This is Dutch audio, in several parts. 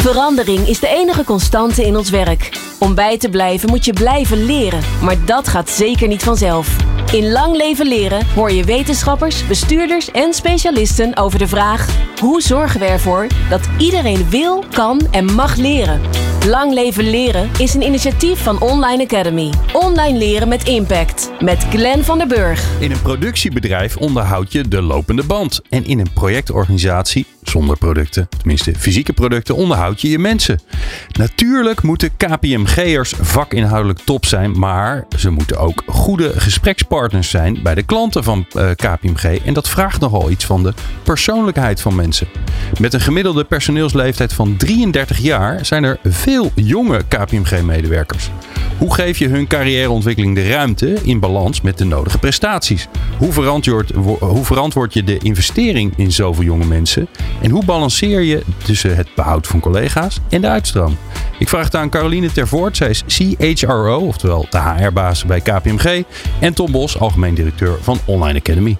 Verandering is de enige constante in ons werk. Om bij te blijven moet je blijven leren, maar dat gaat zeker niet vanzelf. In Lang Leven Leren hoor je wetenschappers, bestuurders en specialisten over de vraag: hoe zorgen we ervoor dat iedereen wil, kan en mag leren? Lang Leven Leren is een initiatief van Online Academy. Online leren met impact. Met Glenn van der Burg. In een productiebedrijf onderhoud je de lopende band. En in een projectorganisatie, zonder producten, tenminste fysieke producten, onderhoud je je mensen. Natuurlijk moeten KPMG'ers vakinhoudelijk top zijn, maar ze moeten ook goede gesprekspartners zijn bij de klanten van uh, KPMG. En dat vraagt nogal iets van de persoonlijkheid van mensen. Met een gemiddelde personeelsleeftijd van 33 jaar zijn er veel jonge KPMG-medewerkers. Hoe geef je hun carrièreontwikkeling de ruimte in balans met de nodige prestaties? Hoe hoe verantwoord je de investering in zoveel jonge mensen? En hoe balanceer je tussen het behoud van collega's en de uitstroom? Ik vraag het aan Caroline Tervoort. Zij is CHRO, oftewel de HR-baas bij KPMG. En Tom Bos, algemeen directeur van Online Academy.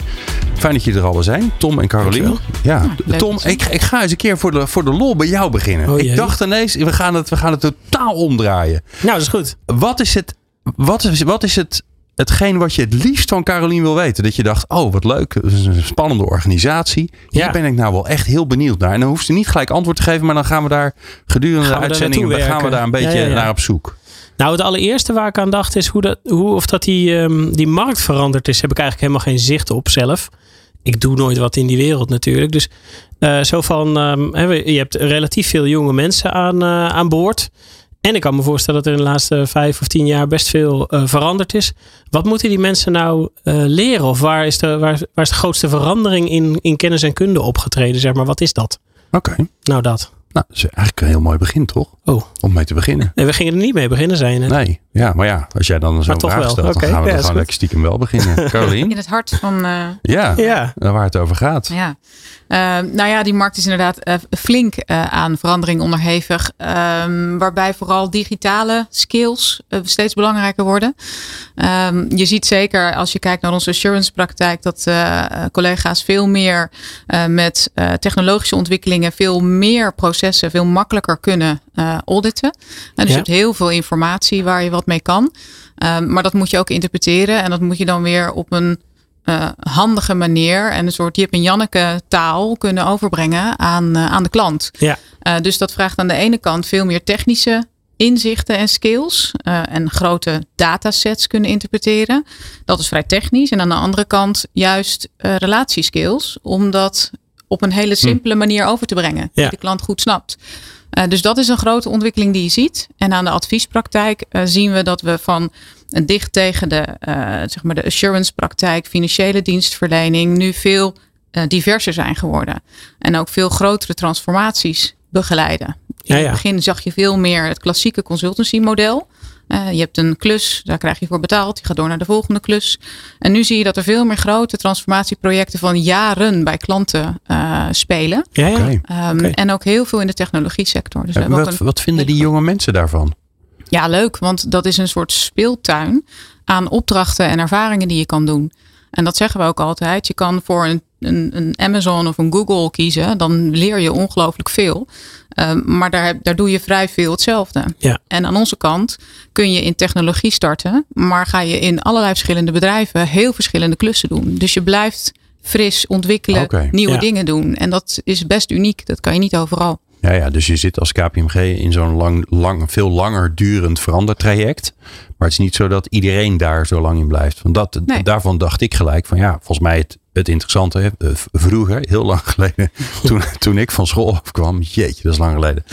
Fijn dat jullie er alle zijn, Tom en Caroline. Ja, Tom, ik, ik, ga eens een keer voor de, voor de lol bij jou beginnen. Oh, ik dacht ineens, we gaan, het, we gaan het totaal omdraaien. Nou, dat is goed. Wat is het, wat is, wat is het hetgeen wat je het liefst van Caroline wil weten. Dat je dacht, oh wat leuk, is een spannende organisatie. Hier ja. ben ik nou wel echt heel benieuwd naar. En dan hoeft ze niet gelijk antwoord te geven, maar dan gaan we daar gedurende de uitzending gaan we daar een beetje naar op zoek. Nou, het allereerste waar ik aan dacht is hoe, dat, hoe of dat die, um, die markt veranderd is, heb ik eigenlijk helemaal geen zicht op zelf. Ik doe nooit wat in die wereld natuurlijk. Dus uh, zo van, um, je hebt relatief veel jonge mensen aan, uh, aan boord. En ik kan me voorstellen dat er in de laatste vijf of tien jaar best veel uh, veranderd is. Wat moeten die mensen nou uh, leren? Of waar is, de, waar, waar, is de grootste verandering in, in kennis en kunde opgetreden? Zeg maar, wat is dat? Oké. Okay. Nou, dat. Nou, dat is eigenlijk een heel mooi begin, toch? Oh. Om mee te beginnen. Nee, we gingen er niet mee beginnen, zijn. Nee, ja, maar ja, als jij dan zo'n vraag wel. stelt, okay. dan gaan we ja, er gewoon lekker stiekem wel beginnen. Caroline? In het hart van... Uh... Ja, ja, waar het over gaat. Ja. Uh, nou ja, die markt is inderdaad uh, flink aan verandering onderhevig. Ehm, waarbij vooral digitale skills steeds belangrijker worden. Um, je ziet zeker als je kijkt naar onze assurance praktijk... dat collega's veel meer met technologische ontwikkelingen... veel meer processen veel makkelijker kunnen auditen. En dus ja. je hebt heel veel informatie waar je wat mee kan. Um, maar dat moet je ook interpreteren. En dat moet je dan weer op een uh, handige manier en een soort Jip en Janneke taal kunnen overbrengen aan, uh, aan de klant. Ja. Uh, dus dat vraagt aan de ene kant veel meer technische inzichten en skills en grote datasets kunnen interpreteren. Dat is vrij technisch. En aan de andere kant juist relatieskills, om dat op een hele hm. simpele manier over te brengen, ja. die de klant goed snapt. Uh, dus dat is een grote ontwikkeling die je ziet. En aan de adviespraktijk uh, zien we dat we van dicht tegen de, uh, zeg maar de assurance praktijk, financiële dienstverlening, nu veel diverser zijn geworden. En ook veel grotere transformaties begeleiden. In het begin zag je veel meer het klassieke consultancy model. Uh, je hebt een klus, daar krijg je voor betaald. Je gaat door naar de volgende klus. En nu zie je dat er veel meer grote transformatieprojecten van jaren bij klanten uh, spelen. Ja, ja. Okay. Um, okay. En ook heel veel in de technologie sector. Dus wat, een, wat vinden die jonge mensen daarvan? Ja, leuk, want dat is een soort speeltuin aan opdrachten en ervaringen die je kan doen. En dat zeggen we ook altijd. Je kan voor een, een, een Amazon of een Google kiezen. Dan leer je ongelooflijk veel. Um, maar daar, daar doe je vrij veel hetzelfde. Ja. En aan onze kant kun je in technologie starten. Maar ga je in allerlei verschillende bedrijven heel verschillende klussen doen. Dus je blijft fris ontwikkelen, okay. nieuwe ja. dingen doen. En dat is best uniek. Dat kan je niet overal. Ja, ja, dus je zit als KPMG in zo'n lang, lang, veel langer durend verandertraject. Maar het is niet zo dat iedereen daar zo lang in blijft. Want dat, nee. daarvan dacht ik gelijk van ja, volgens mij het, het interessante. Eh, vroeger, heel lang geleden, toen, toen ik van school afkwam. Jeetje, dat is lang geleden.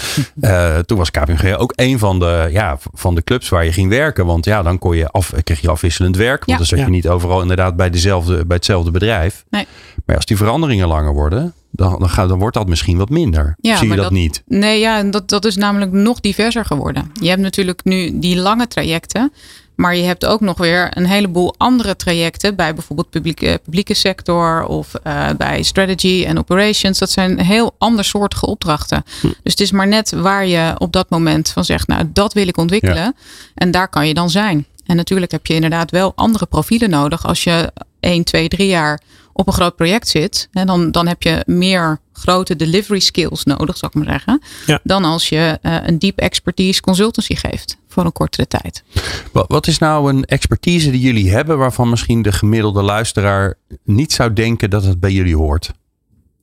Uh, toen was KPMG ook een van de, ja, van de clubs waar je ging werken. Want ja, dan kon je af, kreeg je afwisselend werk. Want ja. dan zat je ja. niet overal inderdaad bij, dezelfde, bij hetzelfde bedrijf. Nee. Maar als die veranderingen langer worden, dan, dan, gaat, dan wordt dat misschien wat minder. Ja, Zie je dat, dat, niet? Nee, ja, dat, dat is namelijk nog diverser geworden. Je hebt natuurlijk nu die lange trajecten. Maar je hebt ook nog weer een heleboel andere trajecten bij bijvoorbeeld publieke, publieke sector of uh, bij strategy en operations. Dat zijn heel andersoortige opdrachten. Hm. Dus het is maar net waar je op dat moment van zegt, nou dat wil ik ontwikkelen. Ja. En daar kan je dan zijn. En natuurlijk heb je inderdaad wel andere profielen nodig als je 1, 2, 3 jaar op een groot project zit. En dan, dan heb je meer grote delivery skills nodig, zal ik maar zeggen. Ja. Dan als je uh, een deep expertise consultancy geeft voor een kortere tijd. Wat, is nou een expertise die jullie hebben waarvan misschien de gemiddelde luisteraar niet zou denken dat het bij jullie hoort?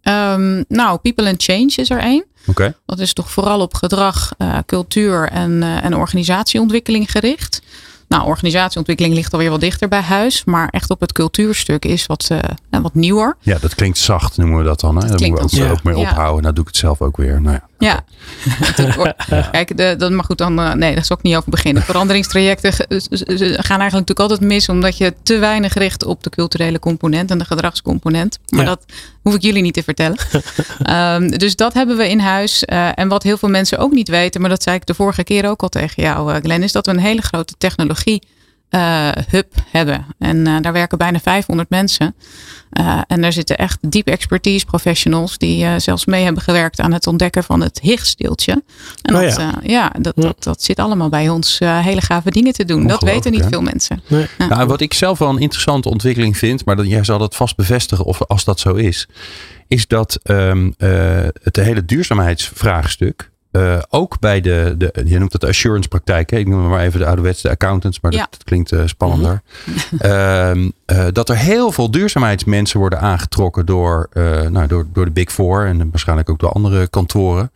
Um, nou, people and change is er één. Oké. Dat is toch vooral op gedrag, uh, cultuur en, uh, en organisatieontwikkeling gericht. Nou, organisatieontwikkeling ligt alweer wat dichter bij huis. Maar echt op het cultuurstuk is wat, uh, wat nieuwer. Ja, dat klinkt zacht noemen we dat dan. Hè? Dat Daar moeten we ook, mee ophouden. Nou doe ik het zelf ook weer. Nou ja. Ja, kijk, de, dat mag goed dan. uh, nee, daar zal ik niet over beginnen. Veranderingstrajecten gaan eigenlijk natuurlijk altijd mis, omdat je te weinig richt op de culturele component en de gedragscomponent. Maar Ja. dat hoef ik jullie niet te vertellen. Ehm, dus dat hebben we in huis. Uh, en wat heel veel mensen ook niet weten, maar dat zei ik de vorige keer ook al tegen jou, Glenn, is dat we een hele grote technologie. Uh, hub hebben. En uh, daar werken bijna 500 mensen. Uh, en daar zitten echt deep expertise professionals die uh, zelfs mee hebben gewerkt aan het ontdekken van het Higgs-deeltje. En Oh dat, ja. uh, ja, dat, Ja. dat, dat zit allemaal bij ons uh, hele gave dingen te doen. Dat weten niet hè? veel mensen. Nee. Ja. Nou, wat ik zelf wel een interessante ontwikkeling vind, maar dat, jij zal dat vast bevestigen of als dat zo is, is dat ehm, eh, het hele duurzaamheidsvraagstuk. Eh, ook bij de, de, je noemt het de assurance praktijk. Hè? Ik noem het maar even de ouderwetse de accountants, maar Ja. dat, dat klinkt eh, spannender. Ehm, eh, dat er heel veel duurzaamheidsmensen worden aangetrokken door, eh, nou, door, door de Big Four en waarschijnlijk ook door andere kantoren.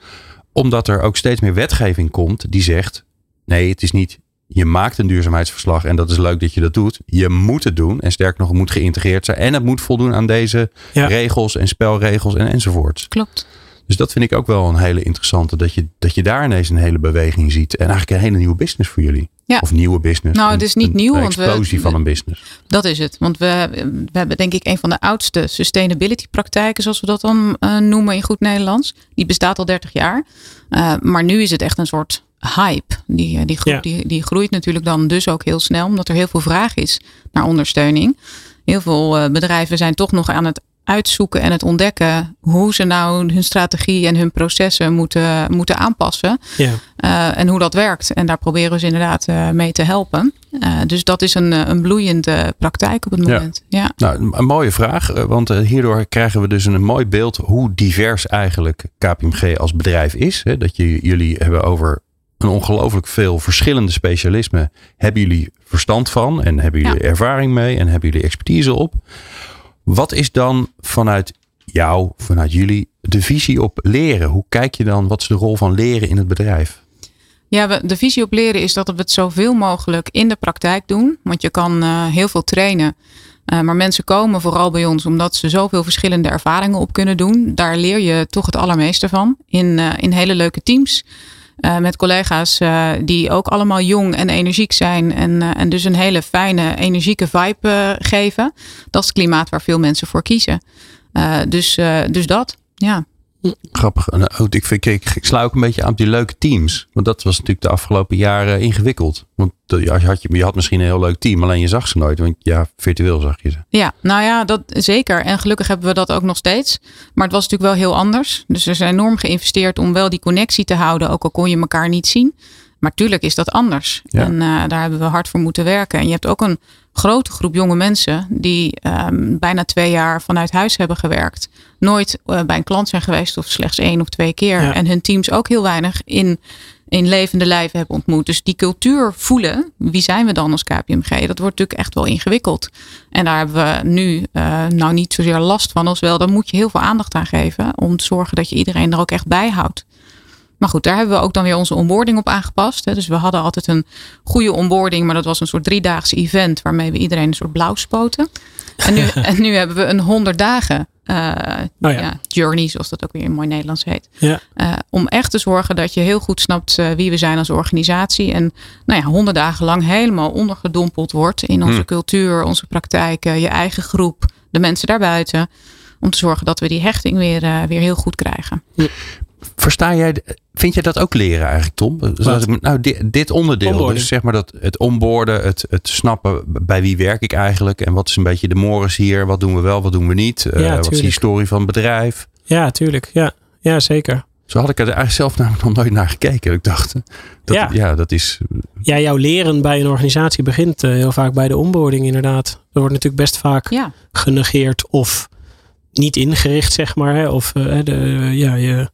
Omdat er ook steeds meer wetgeving komt die zegt: nee, het is niet je maakt een duurzaamheidsverslag en dat is leuk dat je dat doet. Je moet het doen en sterk nog, het moet geïntegreerd zijn en het moet voldoen aan deze Ja. regels en spelregels en enzovoorts. Klopt. Dus dat vind ik ook wel een hele interessante, dat je, dat je daar ineens een hele beweging ziet en eigenlijk een hele nieuwe business voor jullie. Ja. Of nieuwe business. Nou, Een- het is niet een nieuw, want we- explosie van een business. Dat is het. Want we, we hebben denk ik een van de oudste sustainability praktijken, zoals we dat dan uh, noemen in goed Nederlands. Die bestaat al 30 jaar. Uh, maar nu is het echt een soort hype. Die, die, groeit, Ja. die, die groeit natuurlijk dan dus ook heel snel, omdat er heel veel vraag is naar ondersteuning. Heel veel bedrijven zijn toch nog aan het uitzoeken en het ontdekken hoe ze nou hun strategie en hun processen moeten, moeten aanpassen. Ja. Uh, en hoe dat werkt. En daar proberen we ze inderdaad uh, mee te helpen. Uh, dus dat is een, een bloeiende praktijk op het moment. Ja. ja. Nou, een mooie vraag, eh, want hierdoor krijgen we dus een mooi beeld hoe divers eigenlijk KPMG als bedrijf is. Hè? Dat je, jullie hebben over een ongelooflijk veel verschillende specialismen. Hebben jullie verstand van en hebben jullie ja. ervaring mee en hebben jullie expertise op? Wat is dan vanuit jou, vanuit jullie, de visie op leren? Hoe kijk je dan, wat is de rol van leren in het bedrijf? Ja, de visie op leren is dat we het zoveel mogelijk in de praktijk doen. Want je kan uh, heel veel trainen. Uh, maar mensen komen vooral bij ons omdat ze zoveel verschillende ervaringen op kunnen doen. Daar leer je toch het allermeeste van. In, uh, in hele leuke teams. Uh, met collega's uh, die ook allemaal jong en energiek zijn. En, uh, en dus een hele fijne, energieke vibe geven. Dat is het klimaat waar veel mensen voor kiezen. dus, dus dat, ja. Grappig. Ik, vind, ik, ik sluit ook een beetje aan op die leuke teams. Want dat was natuurlijk de afgelopen jaren ingewikkeld. Want je had, je had misschien een heel leuk team, alleen je zag ze nooit. Want ja, virtueel zag je ze. Ja, nou ja, dat zeker. En gelukkig hebben we dat ook nog steeds. Maar het was natuurlijk wel heel anders. Dus er is enorm geïnvesteerd om wel die connectie te houden. Ook al kon je elkaar niet zien. Maar tuurlijk is dat anders. Ja. En uh, daar hebben we hard voor moeten werken. En je hebt ook een grote groep jonge mensen die um, bijna twee jaar vanuit huis hebben gewerkt. Nooit uh, bij een klant zijn geweest of slechts één of twee keer. Ja. En hun teams ook heel weinig in, in levende lijven hebben ontmoet. Dus die cultuur voelen, wie zijn we dan als KPMG? Dat wordt natuurlijk echt wel ingewikkeld. En daar hebben we nu uh, nou niet zozeer last van als wel. Daar moet je heel veel aandacht aan geven om te zorgen dat je iedereen er ook echt bij houdt. Maar goed, daar hebben we ook dan weer onze onboarding op aangepast. Hè. Dus we hadden altijd een goede onboarding, maar dat was een soort driedaagse event waarmee we iedereen een soort blauw spoten. En nu, en nu hebben we een honderd dagen uh, oh ja. Ja, journey, zoals dat ook weer in mooi Nederlands heet. Ja. Uh, om echt te zorgen dat je heel goed snapt uh, wie we zijn als organisatie. En nou ja, honderd dagen lang helemaal ondergedompeld wordt in onze hmm. cultuur, onze praktijken, je eigen groep, de mensen daarbuiten. Om te zorgen dat we die hechting weer, weer heel goed krijgen. Versta jij, vind jij dat ook leren eigenlijk, Tom? Wat? Nou, dit, dit onderdeel, Onboarding. dus zeg maar dat het onboorden, het, het snappen bij wie werk ik eigenlijk en wat is een beetje de mores hier, wat doen we wel, wat doen we niet, ja, uh, wat is de historie van het bedrijf? Ja, tuurlijk. Ja, ja zeker. Zo had ik er eigenlijk zelf namelijk nog nooit naar gekeken. Ik dacht, dat, ja. ja, dat is. Ja, jouw leren bij een organisatie begint uh, heel vaak bij de onboarding, inderdaad. Er wordt natuurlijk best vaak ja. genegeerd of niet ingericht, zeg maar. Hè? Of uh, de, ja, je,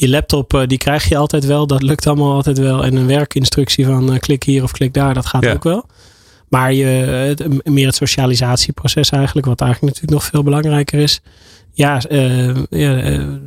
je laptop, uh, die krijg je altijd wel. Dat lukt allemaal altijd wel. En een werkinstructie van uh, klik hier of klik daar, dat gaat ja. ook wel. Maar je, het, meer het socialisatieproces eigenlijk, wat eigenlijk natuurlijk nog veel belangrijker is. Ja, ja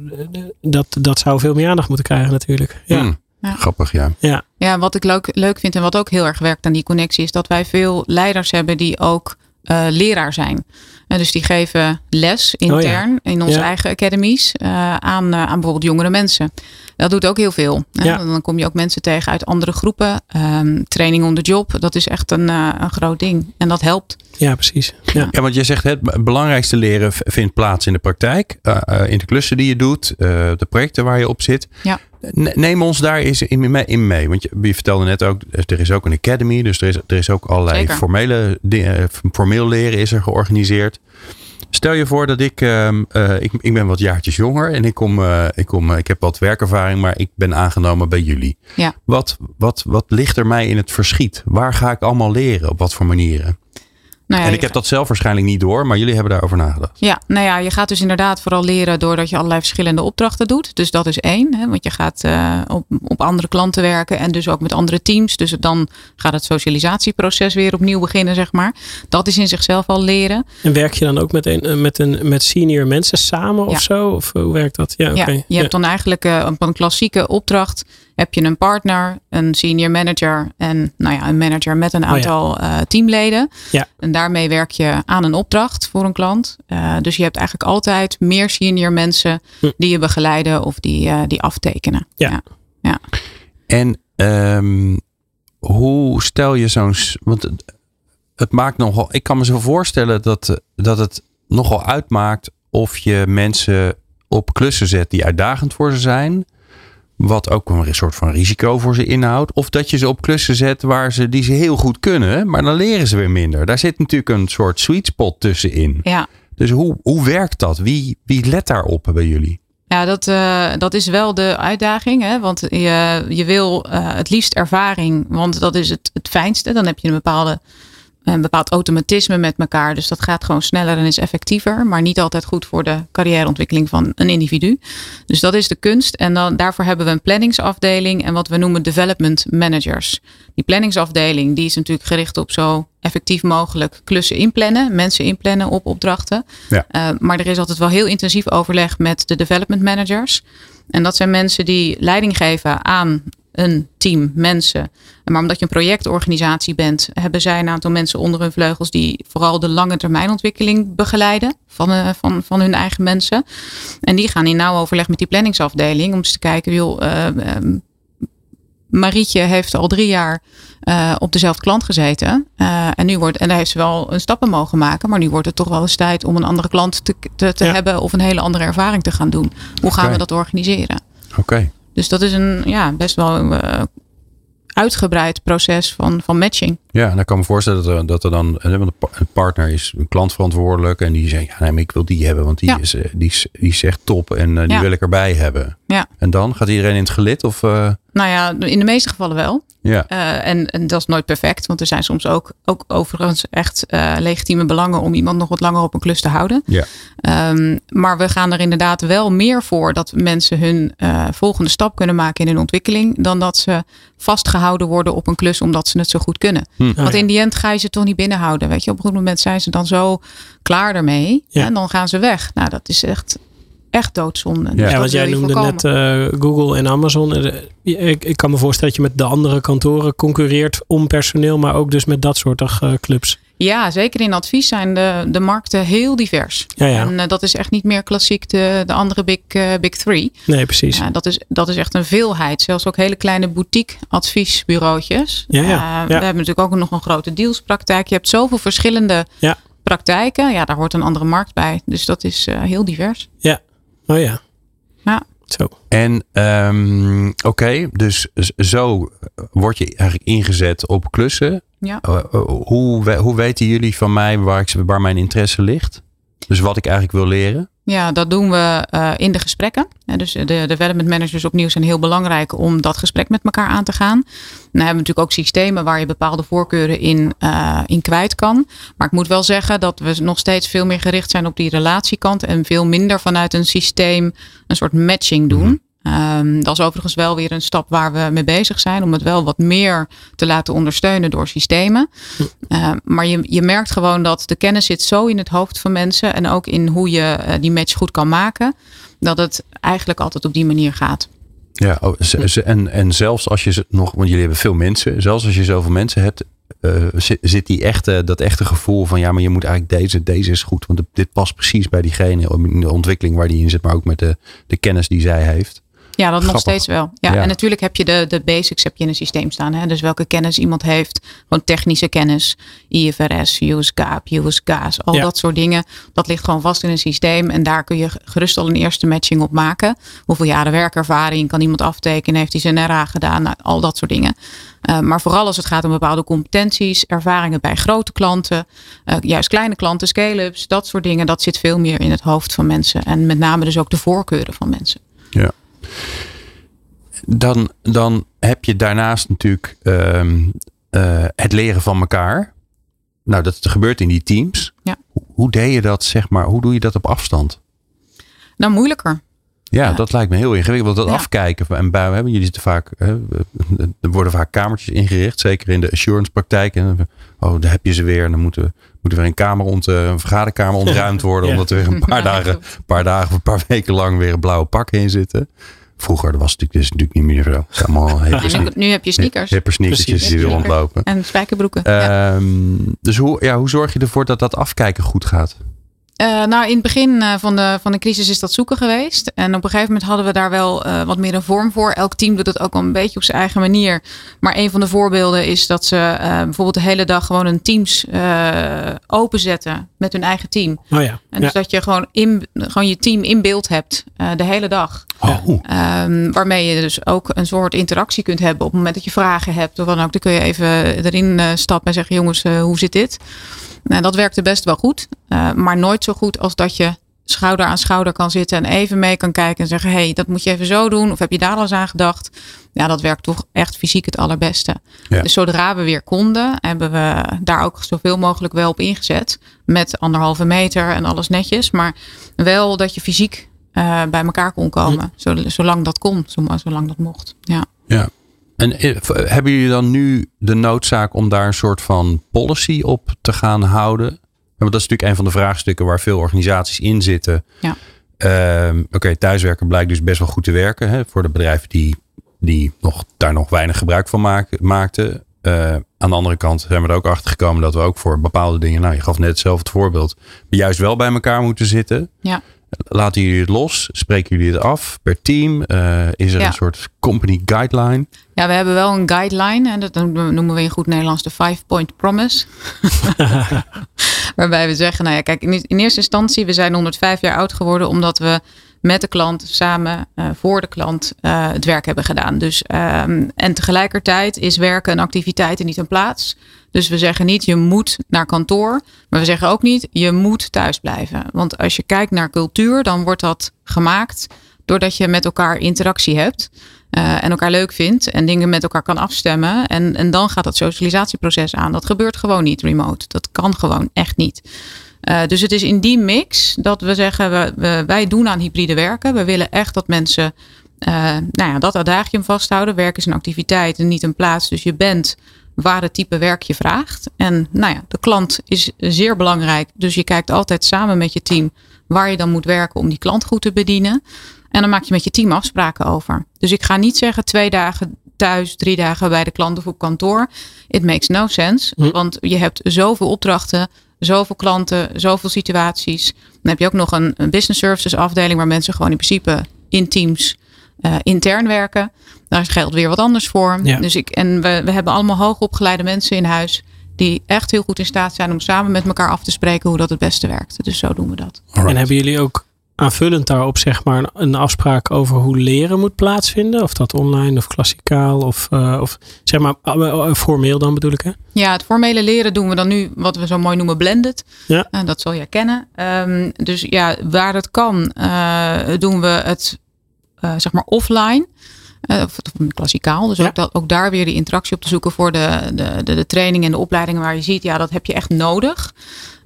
dat, dat zou veel meer aandacht moeten krijgen natuurlijk. Ja. Hmm. Ja. Grappig, ja. ja. Ja, wat ik leuk, leuk vind en wat ook heel erg werkt aan die connectie, is dat wij veel leiders hebben die ook uh, leraar zijn. Uh, dus die geven les intern oh ja. in onze ja. eigen academies uh, aan, aan bijvoorbeeld jongere mensen. Dat doet ook heel veel. Ja. Dan kom je ook mensen tegen uit andere groepen. Um, training on the job, dat is echt een, een groot ding. En dat helpt. Ja, precies. Ja. ja, want je zegt het belangrijkste leren vindt plaats in de praktijk. in de klussen die je doet, de projecten waar je op zit. Ja. Neem ons daar eens in mee. In mee. Want je, je, vertelde net ook, er is ook een academy. Dus er is, er is ook allerlei Zeker. formele dingen. Formeel leren is er georganiseerd. Stel je voor dat ik, uh, uh, ik, ik ben wat jaartjes jonger en ik, kom, uh, ik, kom, ik heb wat werkervaring, maar ik ben aangenomen bij jullie. Ja. Wat, wat, wat ligt er mij in het verschiet? Waar ga ik allemaal leren? Op wat voor manieren? Nou ja, en ik heb dat zelf waarschijnlijk niet door, maar jullie hebben daarover nagedacht. Ja, nou ja, je gaat dus inderdaad vooral leren doordat je allerlei verschillende opdrachten doet. Dus dat is één, hè, want je gaat uh, op, op andere klanten werken en dus ook met andere teams. Dus dan gaat het socialisatieproces weer opnieuw beginnen, zeg maar. Dat is in zichzelf al leren. En werk je dan ook met, een, met, een, met senior mensen samen of zo? Of hoe werkt dat? Ja, je hebt dan eigenlijk uh, een klassieke opdracht heb je een partner, een senior manager en nou ja, een manager met een Oh ja. aantal uh, teamleden. Ja. En daarmee werk je aan een opdracht voor een klant. Uh, dus je hebt eigenlijk altijd meer senior mensen Hm. die je begeleiden of die, uh, die aftekenen. Ja. En um, hoe stel je zo'n. Want het, het, maakt nogal. Ik kan me zo voorstellen dat, dat het nogal uitmaakt of je mensen op klussen zet die uitdagend voor ze zijn. Wat ook een soort van risico voor ze inhoudt. Of dat je ze op klussen zet waar ze, die ze heel goed kunnen. Maar dan leren ze weer minder. Daar zit natuurlijk een soort sweet spot tussenin. Ja. Dus hoe, hoe werkt dat? Wie, wie let daarop bij jullie? Ja, dat, uh, dat is wel de uitdaging. Hè? Want je, je wil uh, het liefst ervaring. Want dat is het, het fijnste. Dan heb je een bepaalde een bepaald automatisme met elkaar. Dus dat gaat gewoon sneller en is effectiever. Maar niet altijd goed voor de carrièreontwikkeling van een individu. Dus dat is de kunst. En dan, daarvoor hebben we een planningsafdeling en wat we noemen development managers. Die planningsafdeling die is natuurlijk gericht op zo effectief mogelijk klussen inplannen. Mensen inplannen op opdrachten. Ja. Uh, maar er is altijd wel heel intensief overleg met de development managers. En dat zijn mensen die leiding geven aan een team mensen. Maar omdat je een projectorganisatie bent, hebben zij een aantal mensen onder hun vleugels die vooral de lange termijn ontwikkeling begeleiden van, uh, van, van hun eigen mensen. En die gaan in nauw overleg met die planningsafdeling om eens te kijken, joh, uh, um, Marietje heeft al drie jaar uh, op dezelfde klant gezeten. Uh, en nu wordt, en daar heeft ze wel een stappen mogen maken. Maar nu wordt het toch wel eens tijd om een andere klant te, te, te Ja. hebben of een hele andere ervaring te gaan doen. Hoe gaan we dat organiseren? Oké. Dus dat is een ja, best wel uh, uitgebreid proces van, van matching. Ja, en dan kan ik me voorstellen dat er, dat er dan want een pa- een partner is een klantverantwoordelijk en die zegt, ja, nee, maar ik wil die hebben, want die, Ja. is, eh, die, is, die is echt top en eh, die Ja. wil ik erbij hebben. Ja. En dan gaat iedereen in het gelid of eh, Nou ja, in de meeste gevallen wel. ja, Uh, en, en dat is nooit perfect, want er zijn soms ook, ook overigens echt uh, legitieme belangen om iemand nog wat langer op een klus te houden. Ja. Um, maar we gaan er inderdaad wel meer voor dat mensen hun uh, volgende stap kunnen maken in hun ontwikkeling, dan dat ze vastgehouden worden op een klus omdat ze het zo goed kunnen. Hm. Oh, Want ja. in die end ga je ze toch niet binnenhouden. Weet je, op een goed moment zijn ze dan zo klaar ermee Ja. en dan gaan ze weg. Nou, dat is echt, echt doodzonde. Dus Ja, Ja, want jij noemde voorkomen. net eh, Google en Amazon. Eh, Ik, ik kan me voorstellen dat je met de andere kantoren concurreert om personeel, maar ook dus met dat soort uh, clubs. Ja, zeker in advies zijn de, de markten heel divers. Ja, ja. En uh, dat is echt niet meer klassiek de, de andere big, uh, big three. Nee, precies. Ja, dat, is, dat is echt een veelheid. Zelfs ook hele kleine boutique adviesbureautjes. Ja, ja, Uh, ja. We hebben natuurlijk ook nog een grote dealspraktijk. Je hebt zoveel verschillende Ja. praktijken. Ja, daar hoort een andere markt bij. Dus dat is uh, heel divers. Oh ja. Ja. Zo. En um, oké, okay, dus zo word je eigenlijk ingezet op klussen. Ja. Uh, uh, hoe, hoe weten jullie van mij waar, ik, waar mijn interesse ligt? Dus wat ik eigenlijk wil leren? Ja, dat doen we uh, in de gesprekken. Dus de development managers opnieuw zijn heel belangrijk om dat gesprek met elkaar aan te gaan. Dan hebben we natuurlijk ook systemen waar je bepaalde voorkeuren in, uh, in kwijt kan. Maar ik moet wel zeggen dat we nog steeds veel meer gericht zijn op die relatiekant en veel minder vanuit een systeem een soort matching doen. Um, dat is overigens wel weer een stap waar we mee bezig zijn. Om het wel wat meer te laten ondersteunen door systemen. Uh, maar je, je merkt gewoon dat de kennis zit zo in het hoofd van mensen. En ook in hoe je uh, die match goed kan maken. Dat het eigenlijk altijd op die manier gaat. Ja, oh, en, en zelfs als je nog, want jullie hebben veel mensen. Zelfs als je zoveel mensen hebt, uh, zit, zit, die echte, dat echte gevoel van ja, maar je moet eigenlijk deze, deze is goed. Want dit past precies bij diegene in de ontwikkeling waar die in zit, maar ook met de, de kennis die zij heeft. Ja, dat nog steeds wel. Ja, En natuurlijk heb je de, de basics heb je in een systeem staan. Hè? Dus welke kennis iemand heeft. Gewoon technische kennis. IFRS, US GAAP, US GAS. Al dat soort dingen. Dat ligt gewoon vast in een systeem. En daar kun je gerust al een eerste matching op maken. Hoeveel jaren werkervaring kan iemand aftekenen? Heeft hij zijn RA gedaan? Nou, al dat soort dingen. Uh, maar vooral als het gaat om bepaalde competenties, ervaringen bij grote klanten, uh, juist kleine klanten, scale-ups, dat soort dingen, dat zit veel meer in het hoofd van mensen. En met name dus ook de voorkeuren van mensen. Ja. Dan, dan heb je daarnaast natuurlijk um, uh, het leren van elkaar. Nou, dat gebeurt in die teams. Ja. Hoe, hoe deed je dat, zeg maar, hoe doe je dat op afstand? Nou, moeilijker. Ja, ja, dat lijkt me heel ingewikkeld. Dat ja. afkijken. En bij hebben jullie zitten vaak, hè, er worden vaak kamertjes ingericht, zeker in de assurance praktijk. En, oh, daar heb je ze weer. En dan moeten, moet er weer een kamer ont, een vergaderkamer ontruimd worden. ja. Omdat er weer een paar dagen, een paar dagen of een paar weken lang weer een blauwe pak in zitten. Vroeger was het natuurlijk, natuurlijk niet meer zo. Het allemaal nu, nu heb je sneakers. Hipper sneakers die wil ontlopen. En spijkerbroeken. Um, ja. Dus hoe, ja, hoe zorg je ervoor dat dat afkijken goed gaat? Uh, nou, in het begin uh, van, de, van de crisis is dat zoeken geweest. En op een gegeven moment hadden we daar wel uh, wat meer een vorm voor. Elk team doet het ook al een beetje op zijn eigen manier. Maar een van de voorbeelden is dat ze bijvoorbeeld de hele dag gewoon een Teams openzetten met hun eigen team. Oh ja. En dus ja. dat je gewoon, in, gewoon je team in beeld hebt de hele dag. Oh. Um, waarmee je dus ook een soort interactie kunt hebben op het moment dat je vragen hebt. Of dan ook, dan kun je even erin stappen en zeggen: jongens, hoe zit dit? Nou, dat werkte best wel goed. Maar nooit zo goed als dat je schouder aan schouder kan zitten en even mee kan kijken en zeggen: hé, hey, dat moet je even zo doen. Of heb je daar al eens aan gedacht? Ja, dat werkt toch echt fysiek het allerbeste. Ja. Dus zodra we weer konden, hebben we daar ook zoveel mogelijk wel op ingezet. Met anderhalve meter en alles netjes. Maar wel dat je fysiek uh, bij elkaar kon komen. Zolang dat kon, zolang dat mocht. Ja. ja. En hebben jullie dan nu de noodzaak om daar een soort van policy op te gaan houden? Want dat is natuurlijk een van de vraagstukken waar veel organisaties in zitten. Ja. Uh, Oké, okay, thuiswerken blijkt dus best wel goed te werken hè, voor de bedrijven die, die nog, daar nog weinig gebruik van maak, maakten. Uh, aan de andere kant zijn we er ook achter gekomen dat we ook voor bepaalde dingen, nou je gaf net zelf het voorbeeld, juist wel bij elkaar moeten zitten. Ja. Laten jullie het los? Spreken jullie het af per team? Uh, is er ja. een soort company guideline? Ja, we hebben wel een guideline. En dat noemen we in goed Nederlands de five point promise. Waarbij we zeggen, nou ja, kijk, in, eerste instantie, we zijn 105 jaar oud geworden omdat we met de klant samen uh, voor de klant uh, het werk hebben gedaan. Dus, um, en tegelijkertijd is werken een activiteit en niet een plaats. Dus we zeggen niet je moet naar kantoor, maar we zeggen ook niet je moet thuis blijven. Want als je kijkt naar cultuur, dan wordt dat gemaakt doordat je met elkaar interactie hebt. Uh, en elkaar leuk vindt en dingen met elkaar kan afstemmen. En, en dan gaat dat socialisatieproces aan. Dat gebeurt gewoon niet remote. Dat kan gewoon echt niet. Uh, dus het is in die mix dat we zeggen, we, wij doen aan hybride werken. We willen echt dat mensen uh, nou ja, dat adagium vasthouden. Werk is een activiteit en niet een plaats. Dus je bent waar het type werk je vraagt. En nou ja, de klant is zeer belangrijk. Dus je kijkt altijd samen met je team waar je dan moet werken om die klant goed te bedienen. En dan maak je met je team afspraken over. Dus ik ga niet zeggen twee dagen thuis, drie dagen bij de klant of op kantoor. It makes no sense. Hm. Want je hebt zoveel opdrachten, zoveel klanten, zoveel situaties. Dan heb je ook nog een, een business services afdeling waar mensen gewoon in principe in teams uh, intern werken. Daar geldt weer wat anders voor. Ja. Dus ik, en we, we hebben allemaal hoogopgeleide mensen in huis die echt heel goed in staat zijn om samen met elkaar af te spreken hoe dat het beste werkt. Dus zo doen we dat. Alright. En hebben jullie ook aanvullend daarop zeg maar een afspraak over hoe leren moet plaatsvinden. Of dat online of klassikaal of, uh, of zeg maar uh, formeel dan bedoel ik hè? Ja, het formele leren doen we dan nu wat we zo mooi noemen blended. Ja. En dat zal je kennen. Um, dus ja, waar het kan doen we het zeg maar offline. Uh, of klassikaal. Dus ook, dat, ook daar weer die interactie op te zoeken voor de, de, de, de training en de opleidingen waar je ziet, ja, dat heb je echt nodig.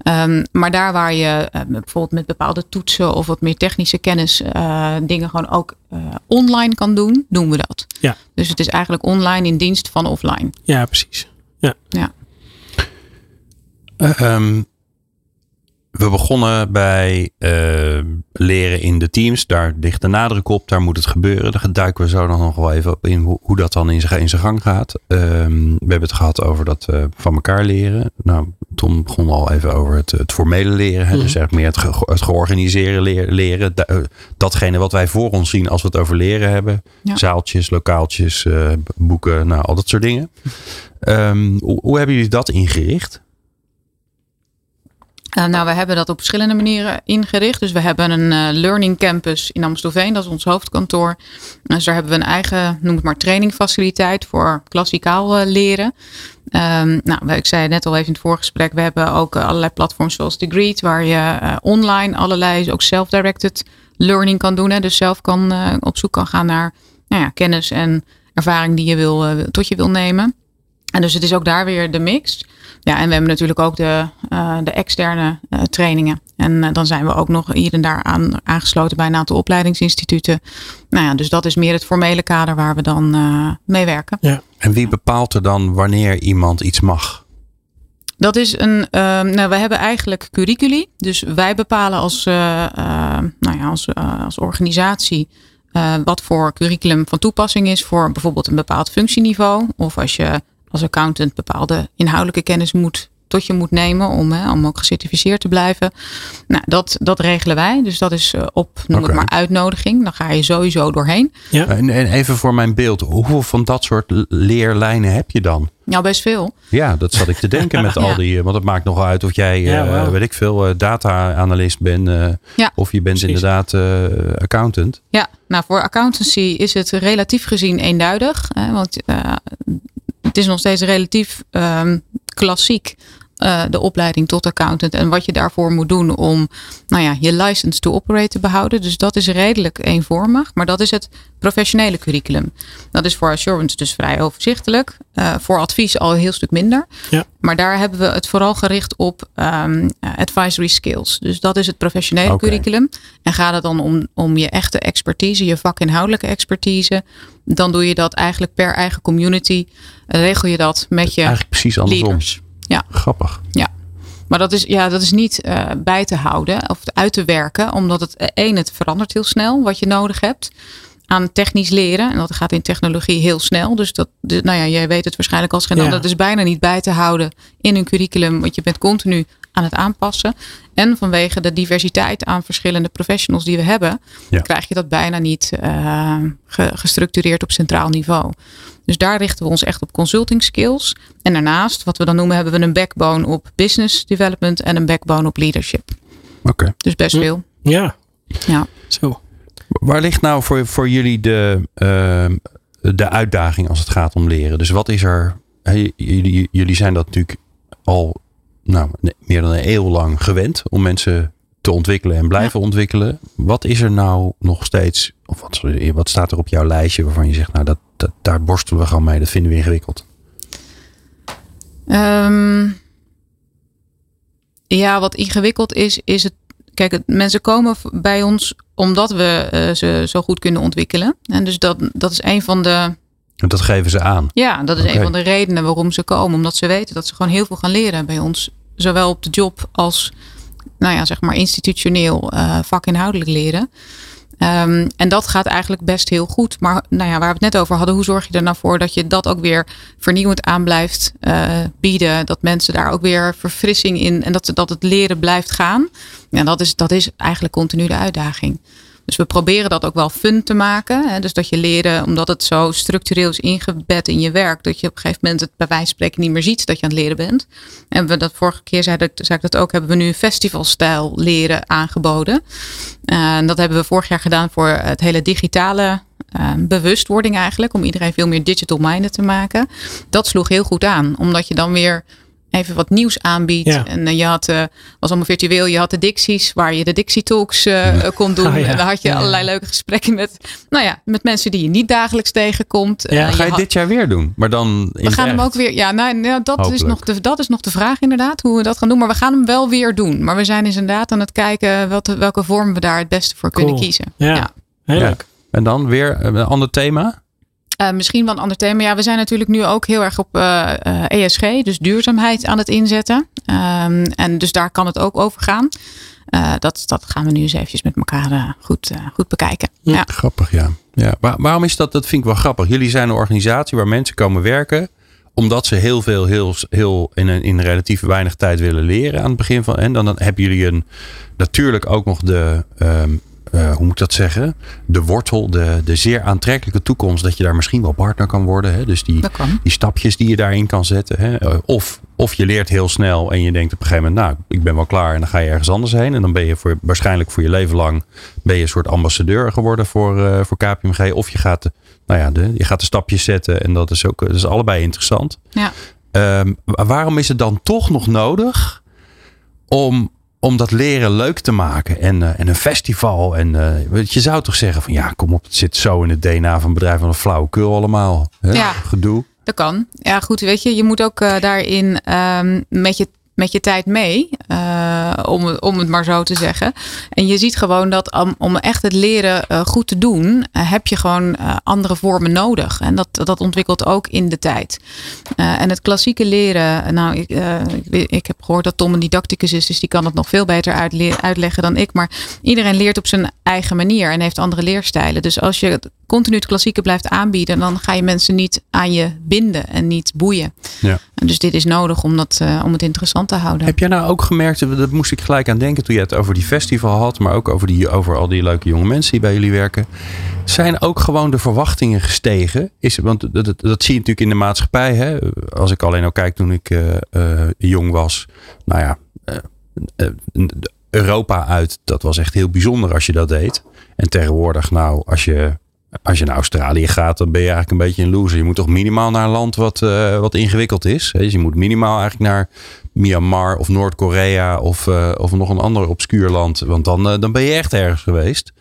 Um, maar daar waar je uh, bijvoorbeeld met bepaalde toetsen of wat meer technische kennis uh, dingen gewoon ook online kan doen, doen we dat. Ja. Dus het is eigenlijk online in dienst van offline. Ja, precies. Ja. ja. Um, we begonnen bij uh, leren in de teams. Daar ligt de nadruk op. Daar moet het gebeuren. Daar duiken we zo dan nog wel even op in hoe, hoe dat dan in zijn, gang gaat. Um, we hebben het gehad over dat uh, van elkaar leren. Nou, Tom begon al even over het, het formele leren. Hè? Mm. Dus eigenlijk meer het, ge, het georganiseerde leren. leren. Uh, datgene wat wij voor ons zien als we het over leren hebben. Ja. Zaaltjes, lokaaltjes, boeken, nou al dat soort dingen. Um, hoe, hoe hebben jullie dat ingericht? Uh, nou, we hebben dat op verschillende manieren ingericht. Dus we hebben een uh, learning campus in Amstelveen, dat is ons hoofdkantoor. Dus daar hebben we een eigen, noem het maar, trainingfaciliteit voor klassikaal uh, leren. Um, nou, ik zei net al even in het voorgesprek, we hebben ook allerlei platforms zoals Degreed, waar je online allerlei ook self-directed learning kan doen. Dus zelf kan op zoek kan gaan naar nou ja, kennis en ervaring die je wil, tot je wil nemen. En dus het is ook daar weer de mix. Ja, en we hebben natuurlijk ook de, uh, de externe uh, trainingen. En uh, dan zijn we ook nog hier en daar aan, aangesloten bij een aantal opleidingsinstituten. Nou ja, dus dat is meer het formele kader waar we dan mee werken. Ja. En wie bepaalt er dan wanneer iemand iets mag? Dat is een. nou, we hebben eigenlijk curriculi. Dus wij bepalen als, nou ja, als, als organisatie. wat voor curriculum van toepassing is voor bijvoorbeeld een bepaald functieniveau. Of als je als accountant bepaalde inhoudelijke kennis moet tot je moet nemen om, hè, om ook gecertificeerd te blijven. Nou, dat, dat regelen wij. Dus dat is uh, op, noem okay. het maar, uitnodiging. Dan ga je sowieso doorheen. Ja. En, en even voor mijn beeld, hoeveel van dat soort leerlijnen heb je dan? Nou, best veel. Ja, dat zat ik te denken met al die. Want het maakt nogal uit of jij, ja, uh, weet ik veel, uh, data-analyst bent. Ja, of je bent precies. inderdaad accountant. Ja, nou voor accountancy is het relatief gezien eenduidig. Hè, want het is nog steeds relatief um, klassiek. Uh, de opleiding tot accountant en wat je daarvoor moet doen om nou ja, je license to operate te behouden. Dus dat is redelijk eenvormig, maar dat is het professionele curriculum. Dat is voor assurance dus vrij overzichtelijk. Uh, voor advies al een heel stuk minder. Ja. Maar daar hebben we het vooral gericht op um, advisory skills. Dus dat is het professionele okay. curriculum. En gaat het dan om, om je echte expertise, je vakinhoudelijke expertise, dan doe je dat eigenlijk per eigen community. Regel je dat met je eigenlijk precies andersom. leaders. Ja. Grappig. Ja. Maar dat is, ja, dat is niet uh, bij te houden of uit te werken, omdat het één, het verandert heel snel wat je nodig hebt aan technisch leren. En dat gaat in technologie heel snel. Dus dat, nou ja, jij weet het waarschijnlijk als geen ja. ander. Dat is bijna niet bij te houden in een curriculum. Want je bent continu aan het aanpassen. En vanwege de diversiteit aan verschillende professionals die we hebben, ja. krijg je dat bijna niet uh, ge, gestructureerd op centraal niveau. Dus daar richten we ons echt op consulting skills. En daarnaast, wat we dan noemen, hebben we een backbone op business development en een backbone op leadership. Oké. Okay. Dus best veel. Ja. Ja. Zo. Waar ligt nou voor, voor jullie de, uh, de uitdaging als het gaat om leren? Dus wat is er. Hey, jullie, jullie zijn dat natuurlijk al nou, meer dan een eeuw lang gewend om mensen te ontwikkelen en blijven ja. ontwikkelen. Wat is er nou nog steeds, of wat, wat staat er op jouw lijstje waarvan je zegt, nou dat, dat, daar borstelen we gewoon mee, dat vinden we ingewikkeld? Um, ja, wat ingewikkeld is, is het. Kijk, het, mensen komen bij ons omdat we uh, ze zo goed kunnen ontwikkelen. En dus dat, dat is een van de. Dat geven ze aan. Ja, dat is okay. een van de redenen waarom ze komen. Omdat ze weten dat ze gewoon heel veel gaan leren bij ons. Zowel op de job als nou ja, zeg maar institutioneel uh, vakinhoudelijk leren. Um, en dat gaat eigenlijk best heel goed. Maar nou ja, waar we het net over hadden, hoe zorg je er nou voor dat je dat ook weer vernieuwend aan blijft uh, bieden? Dat mensen daar ook weer verfrissing in en dat, dat het leren blijft gaan. En dat is, dat is eigenlijk continu de uitdaging. Dus we proberen dat ook wel fun te maken. Hè? Dus dat je leren, omdat het zo structureel is ingebed in je werk, dat je op een gegeven moment het bij wijze van spreken niet meer ziet dat je aan het leren bent. En we dat vorige keer zei, dat, zei ik dat ook, hebben we nu festivalstijl leren aangeboden. Uh, en dat hebben we vorig jaar gedaan voor het hele digitale uh, bewustwording eigenlijk. Om iedereen veel meer digital minded te maken. Dat sloeg heel goed aan. Omdat je dan weer even wat nieuws aanbiedt. Ja. En uh, je had, uh, was allemaal virtueel, je had de Dixies waar je de Dixie Talks uh, ja. kon doen. Oh, ja. En dan had je allerlei leuke gesprekken met, nou ja, met mensen die je niet dagelijks tegenkomt. Ja, ga je, je dit jaar weer doen? Maar dan we gaan hem ook weer, ja, nou, nou dat, is nog de, dat is nog de vraag inderdaad, hoe we dat gaan doen. Maar we gaan hem wel weer doen. Maar we zijn inderdaad aan het kijken wat, welke vorm we daar het beste voor cool. kunnen kiezen. Ja, heel leuk. En dan weer een ander thema? Uh, misschien wel een ander thema. Ja, we zijn natuurlijk nu ook heel erg op uh, uh, ESG, dus duurzaamheid aan het inzetten. Um, en dus daar kan het ook over gaan. dat, dat gaan we nu eens eventjes met elkaar goed, goed bekijken. Ja, ja. Grappig, ja. ja. Waar, waarom is dat? Dat vind ik wel grappig. Jullie zijn een organisatie waar mensen komen werken omdat ze heel veel, heel, heel in, een, in relatief weinig tijd willen leren aan het begin van. En dan, dan hebben jullie een, natuurlijk ook nog de. Um, uh, hoe moet ik dat zeggen? De wortel, de, de zeer aantrekkelijke toekomst. Dat je daar misschien wel partner kan worden. Hè? Dus die, die stapjes die je daarin kan zetten. Hè? Of, of je leert heel snel en je denkt op een gegeven moment, nou, ik ben wel klaar. En dan ga je ergens anders heen. En dan ben je voor, waarschijnlijk voor je leven lang ben je een soort ambassadeur geworden voor, uh, voor KPMG. Of je gaat, nou ja, de, je gaat de stapjes zetten. En dat is ook dat is allebei interessant. Ja. Um, waarom is het dan toch nog nodig om om dat leren leuk te maken. En, uh, en een festival. En uh, je zou toch zeggen van ja, kom op, het zit zo in het DNA van bedrijf van een flauwekul allemaal. Hè? Ja, Gedoe. Dat kan. Ja, goed, weet je, je moet ook uh, daarin um, met je met je tijd mee, uh, om, om het maar zo te zeggen. En je ziet gewoon dat om, om echt het leren uh, goed te doen, uh, heb je gewoon andere vormen nodig. En dat, dat ontwikkelt ook in de tijd. en het klassieke leren, nou, ik, ik, ik, heb gehoord dat Tom een didacticus is, dus die kan het nog veel beter uitleggen dan ik. Maar iedereen leert op zijn eigen manier en heeft andere leerstijlen. Dus als je continu het klassieke blijft aanbieden, dan ga je mensen niet aan je binden en niet boeien. Ja. Dus dit is nodig om, dat, om het interessant te houden. Heb jij nou ook gemerkt, dat moest ik gelijk aan denken toen je het over die festival had, maar ook over, die, over al die leuke jonge mensen die bij jullie werken. Zijn ook gewoon de verwachtingen gestegen? Is, want dat, dat, dat zie je natuurlijk in de maatschappij. Hè? Als ik alleen al kijk toen ik uh, uh, jong was. Nou ja, Europa uit, dat was echt heel bijzonder als je dat deed. En tegenwoordig, nou, als je als je naar Australië gaat, dan ben je eigenlijk een beetje een loser. Je moet toch minimaal naar een land wat, uh, wat ingewikkeld is. Dus je moet minimaal eigenlijk naar Myanmar of Noord-Korea of, uh, of nog een ander obscuur land. Want dan, uh, dan ben je echt ergens geweest.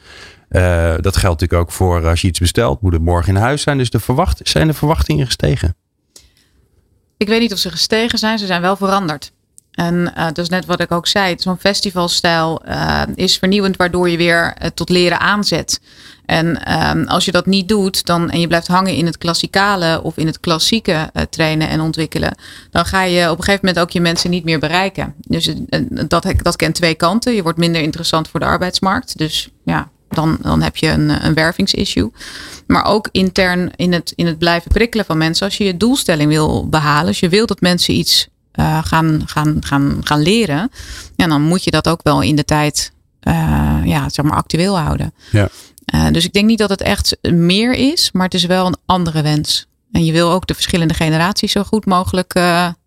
dat geldt natuurlijk ook voor als je iets bestelt, moet het morgen in huis zijn. Dus de verwacht, zijn de verwachtingen gestegen? Ik weet niet of ze gestegen zijn, ze zijn wel veranderd. En dat is net wat ik ook zei. Zo'n festivalstijl is vernieuwend, waardoor je weer tot leren aanzet. En um, als je dat niet doet dan, en je blijft hangen in het klassikale of in het klassieke trainen en ontwikkelen, dan ga je op een gegeven moment ook je mensen niet meer bereiken. Dus dat, dat kent twee kanten. Je wordt minder interessant voor de arbeidsmarkt. Dus ja, dan, dan heb je een, een wervingsissue. Maar ook intern in het, in het blijven prikkelen van mensen. Als je je doelstelling wil behalen, als je wil dat mensen iets uh, gaan, gaan, gaan, gaan leren. Ja, dan moet je dat ook wel in de tijd ja, zeg maar actueel houden. Ja. Uh, dus ik denk niet dat het echt meer is, maar het is wel een andere wens. En je wil ook de verschillende generaties zo goed mogelijk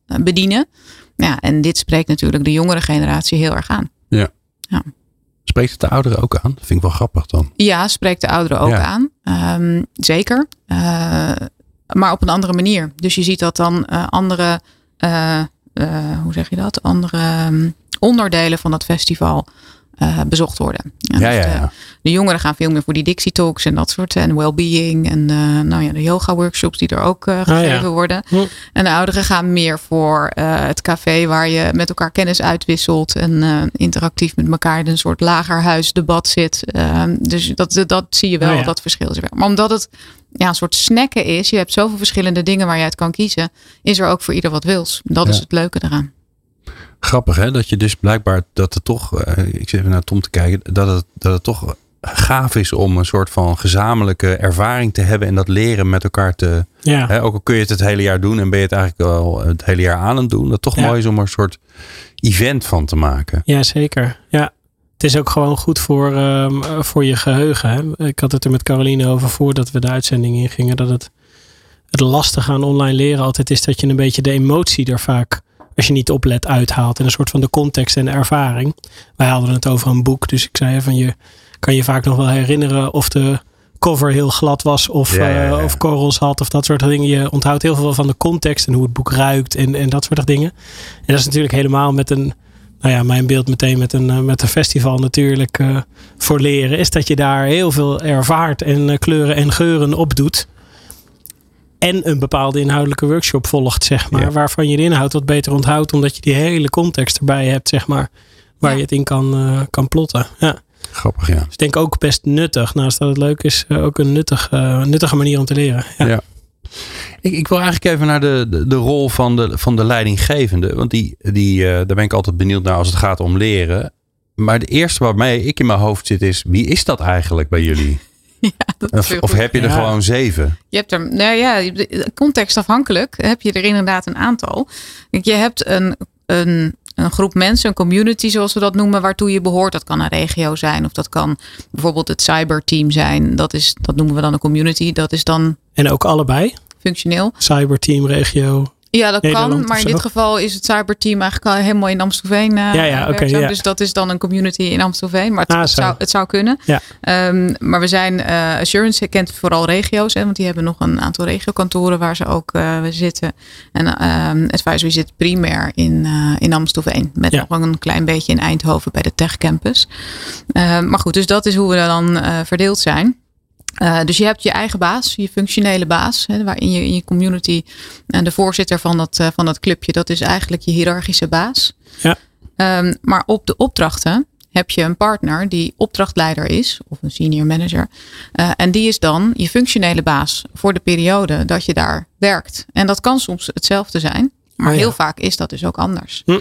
bedienen. Ja, en dit spreekt natuurlijk de jongere generatie heel erg aan. Ja. ja. Spreekt het de ouderen ook aan? Dat vind ik wel grappig dan. Ja, spreekt de ouderen ook ja. aan. Um, zeker. maar op een andere manier. Dus je ziet dat dan andere hoe zeg je dat? Andere um, onderdelen van dat festival uh, bezocht worden. Ja, ja, dus ja, de, de, jongeren gaan veel meer voor die Dixie Talks en dat soort. En well-being en uh, nou ja, de yoga workshops die er ook gegeven ah, ja. worden. Hm. En de ouderen gaan meer voor het café waar je met elkaar kennis uitwisselt. En interactief met elkaar in een soort lagerhuisdebat zit. Ehm, dus dat, dat zie je wel, Ah, ja. dat verschil is er wel. Maar omdat het ja, een soort snacken is. Je hebt zoveel verschillende dingen waar je uit kan kiezen. Is er ook voor ieder wat wils. Dat Ja. is het leuke eraan. Grappig hè, dat je dus blijkbaar dat het toch, uh, ik zit even naar Tom te kijken, dat het, dat het toch gaaf is om een soort van gezamenlijke ervaring te hebben en dat leren met elkaar te, Ja. hè, ook al kun je het het hele jaar doen en ben je het eigenlijk al het hele jaar aan het doen, dat toch Ja. mooi is om er een soort event van te maken. Ja, zeker. Ja. het is ook gewoon goed voor, ehm, voor je geheugen. Hè? Ik had het er met Caroline over voordat we de uitzending ingingen. Dat het, het lastige aan online leren altijd is dat je een beetje de emotie er vaak, als je niet oplet, uithaalt. En een soort van de context en de ervaring. Wij hadden het over een boek. Dus ik zei van je kan je vaak nog wel herinneren of de cover heel glad was of, Ja, ja, ja. eh, of korrels had of dat soort dingen. Je onthoudt heel veel van de context en hoe het boek ruikt en, en dat soort dingen. En dat is natuurlijk helemaal met een, nou ja, mijn beeld meteen met een, eh, met een festival natuurlijk eh, voor leren, is dat je daar heel veel ervaart en kleuren en geuren opdoet. En een bepaalde inhoudelijke workshop volgt, zeg maar. Ja. Waarvan je de inhoud wat beter onthoudt, omdat je die hele context erbij hebt, zeg maar. Waar Ja. je het in kan, eh, kan plotten. Ja. Grappig, ja. Dus ik denk ook best nuttig. Naast dat het leuk is, eh, ook een nuttig, eh, nuttige manier om te leren. Ja. Ja. Ik, ik wil eigenlijk even naar de, de, de rol van de, van de leidinggevende. Want die, die, eh, daar ben ik altijd benieuwd naar als het gaat om leren. Maar de eerste waarmee ik in mijn hoofd zit is, wie is dat eigenlijk bij jullie? Ja, dat Of, heb je er Ja. gewoon zeven? Je hebt er, nou ja, contextafhankelijk heb je er inderdaad een aantal. Kijk, Je hebt een, een, een groep mensen, een community zoals we dat noemen, waartoe je behoort. Dat kan een regio zijn of dat kan bijvoorbeeld het cyberteam zijn. Dat, is, dat noemen we dan een community. Dat is dan En ook allebei. functioneel. Cyberteam, regio. Ja, dat Nederland kan. Maar in dit geval is het cyberteam eigenlijk al helemaal in Amstelveen. eh, Ja. Dus dat is dan een community in Amstelveen. Maar het, Ah, het zou, het zou kunnen. Ja. Ehm, maar we zijn, eh, Assurance kent vooral regio's. Hè, want die hebben nog een aantal regiokantoren waar ze ook eh, zitten. En ehm Advisory zit primair in, in Amstelveen. Met nog een klein beetje in Eindhoven bij de Tech Campus. Ehm, maar goed, dus dat is hoe we dan verdeeld zijn. Eh, dus je hebt je eigen baas, je functionele baas, hè, waarin je in je community en de voorzitter van dat, eh, van dat clubje, dat is eigenlijk je hiërarchische baas. Ja. Ehm, maar op de opdrachten heb je een partner die opdrachtleider is, of een senior manager. Eh, en die is dan je functionele baas voor de periode dat je daar werkt. En dat kan soms hetzelfde zijn, maar Oh ja. heel vaak is dat dus ook anders. Hm.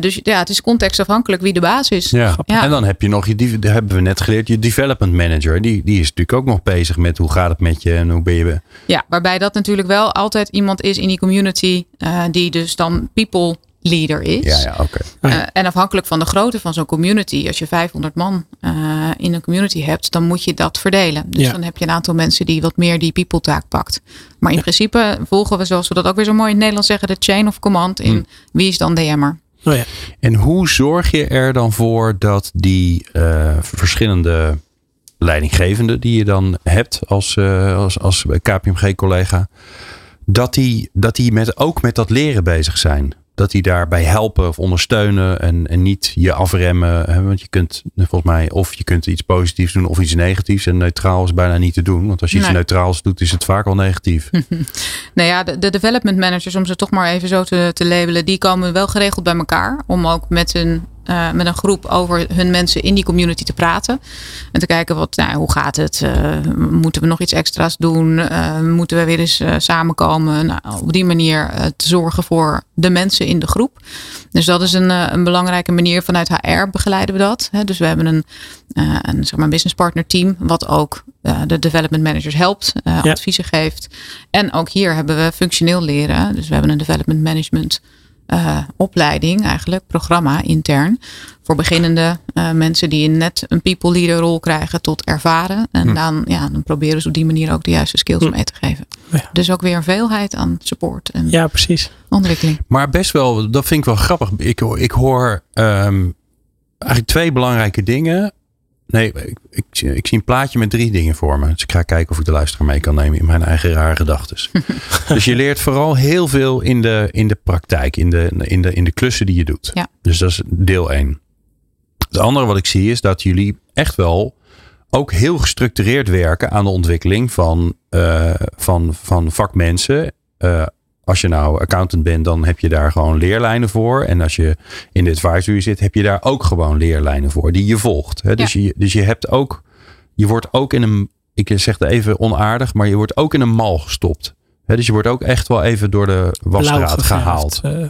Dus ja, het is contextafhankelijk wie de baas is. Ja. Ja. En dan heb je nog, je, hebben we net geleerd, je development manager. Die, die is natuurlijk ook nog bezig met hoe gaat het met je en hoe ben je... Ja, waarbij dat natuurlijk wel altijd iemand is in die community eh, die dus dan people leader is. Ja, ja, oké. Eh, en afhankelijk van de grootte van zo'n community, als je 500 man eh, in een community hebt, dan moet je dat verdelen. Dus Ja. dan heb je een aantal mensen die wat meer die people taak pakt. Maar in principe volgen we, zoals we dat ook weer zo mooi in het Nederlands zeggen, de chain of command in Hmm. wie is dan DM'er. Oh ja. En hoe zorg je er dan voor dat die eh, verschillende leidinggevenden die je dan hebt als, eh, als, als KPMG-collega, dat die, dat die met, ook met dat leren bezig zijn? Dat die daarbij helpen of ondersteunen en, en niet je afremmen. Hè? Want je kunt volgens mij of je kunt iets positiefs doen of iets negatiefs. En neutraal is bijna niet te doen. Want als je iets Nee. neutraals doet, is het vaak al negatief. Nou ja, de, de development managers, om ze toch maar even zo te, te labelen, die komen wel geregeld bij elkaar. Om ook met een, eh, met een groep over hun mensen in die community te praten. En te kijken, wat, nou, hoe gaat het? Eh, moeten we nog iets extra's doen? Eh, moeten we weer eens samenkomen? Nou, op die manier te zorgen voor de mensen in de groep. Dus dat is een, een belangrijke manier. Vanuit HR begeleiden we dat. Hè. Dus we hebben een, een zeg maar, business partner team, wat ook de development managers helpt, Ja. adviezen geeft. En ook hier hebben we functioneel leren. Dus we hebben een development management eh, opleiding, eigenlijk, programma intern. Voor beginnende eh, mensen die net een people leader rol krijgen tot ervaren. En Hm. dan, ja, dan proberen ze op die manier ook de juiste skills Hm. mee te geven. Ja. Dus ook weer een veelheid aan support en ja, precies. ontwikkeling. Maar best wel, dat vind ik wel grappig. Ik, hoor- ik hoor ehm, eigenlijk twee belangrijke dingen. Nee, ik, ik, zie- ik zie een plaatje met drie dingen voor me. Dus ik ga kijken of ik de luisteraar mee kan nemen in mijn eigen rare gedachten. dus je leert vooral heel veel in de, in de praktijk, in de, in, de, in de klussen die je doet. Ja. Dus dat is deel één. Het andere wat ik zie is dat jullie echt wel ook heel gestructureerd werken aan de ontwikkeling van, eh, van, van vakmensen. Eh, als je nou accountant bent, dan heb je daar gewoon leerlijnen voor. En als je in de advisory zit, heb je daar ook gewoon leerlijnen voor die je volgt. Hè? Dus, je, dus je hebt ook, je wordt ook in een, ik zeg het even onaardig, maar je wordt ook in een mal gestopt. Hè? Dus je wordt ook echt wel even door de wasstraat gehaald. eh,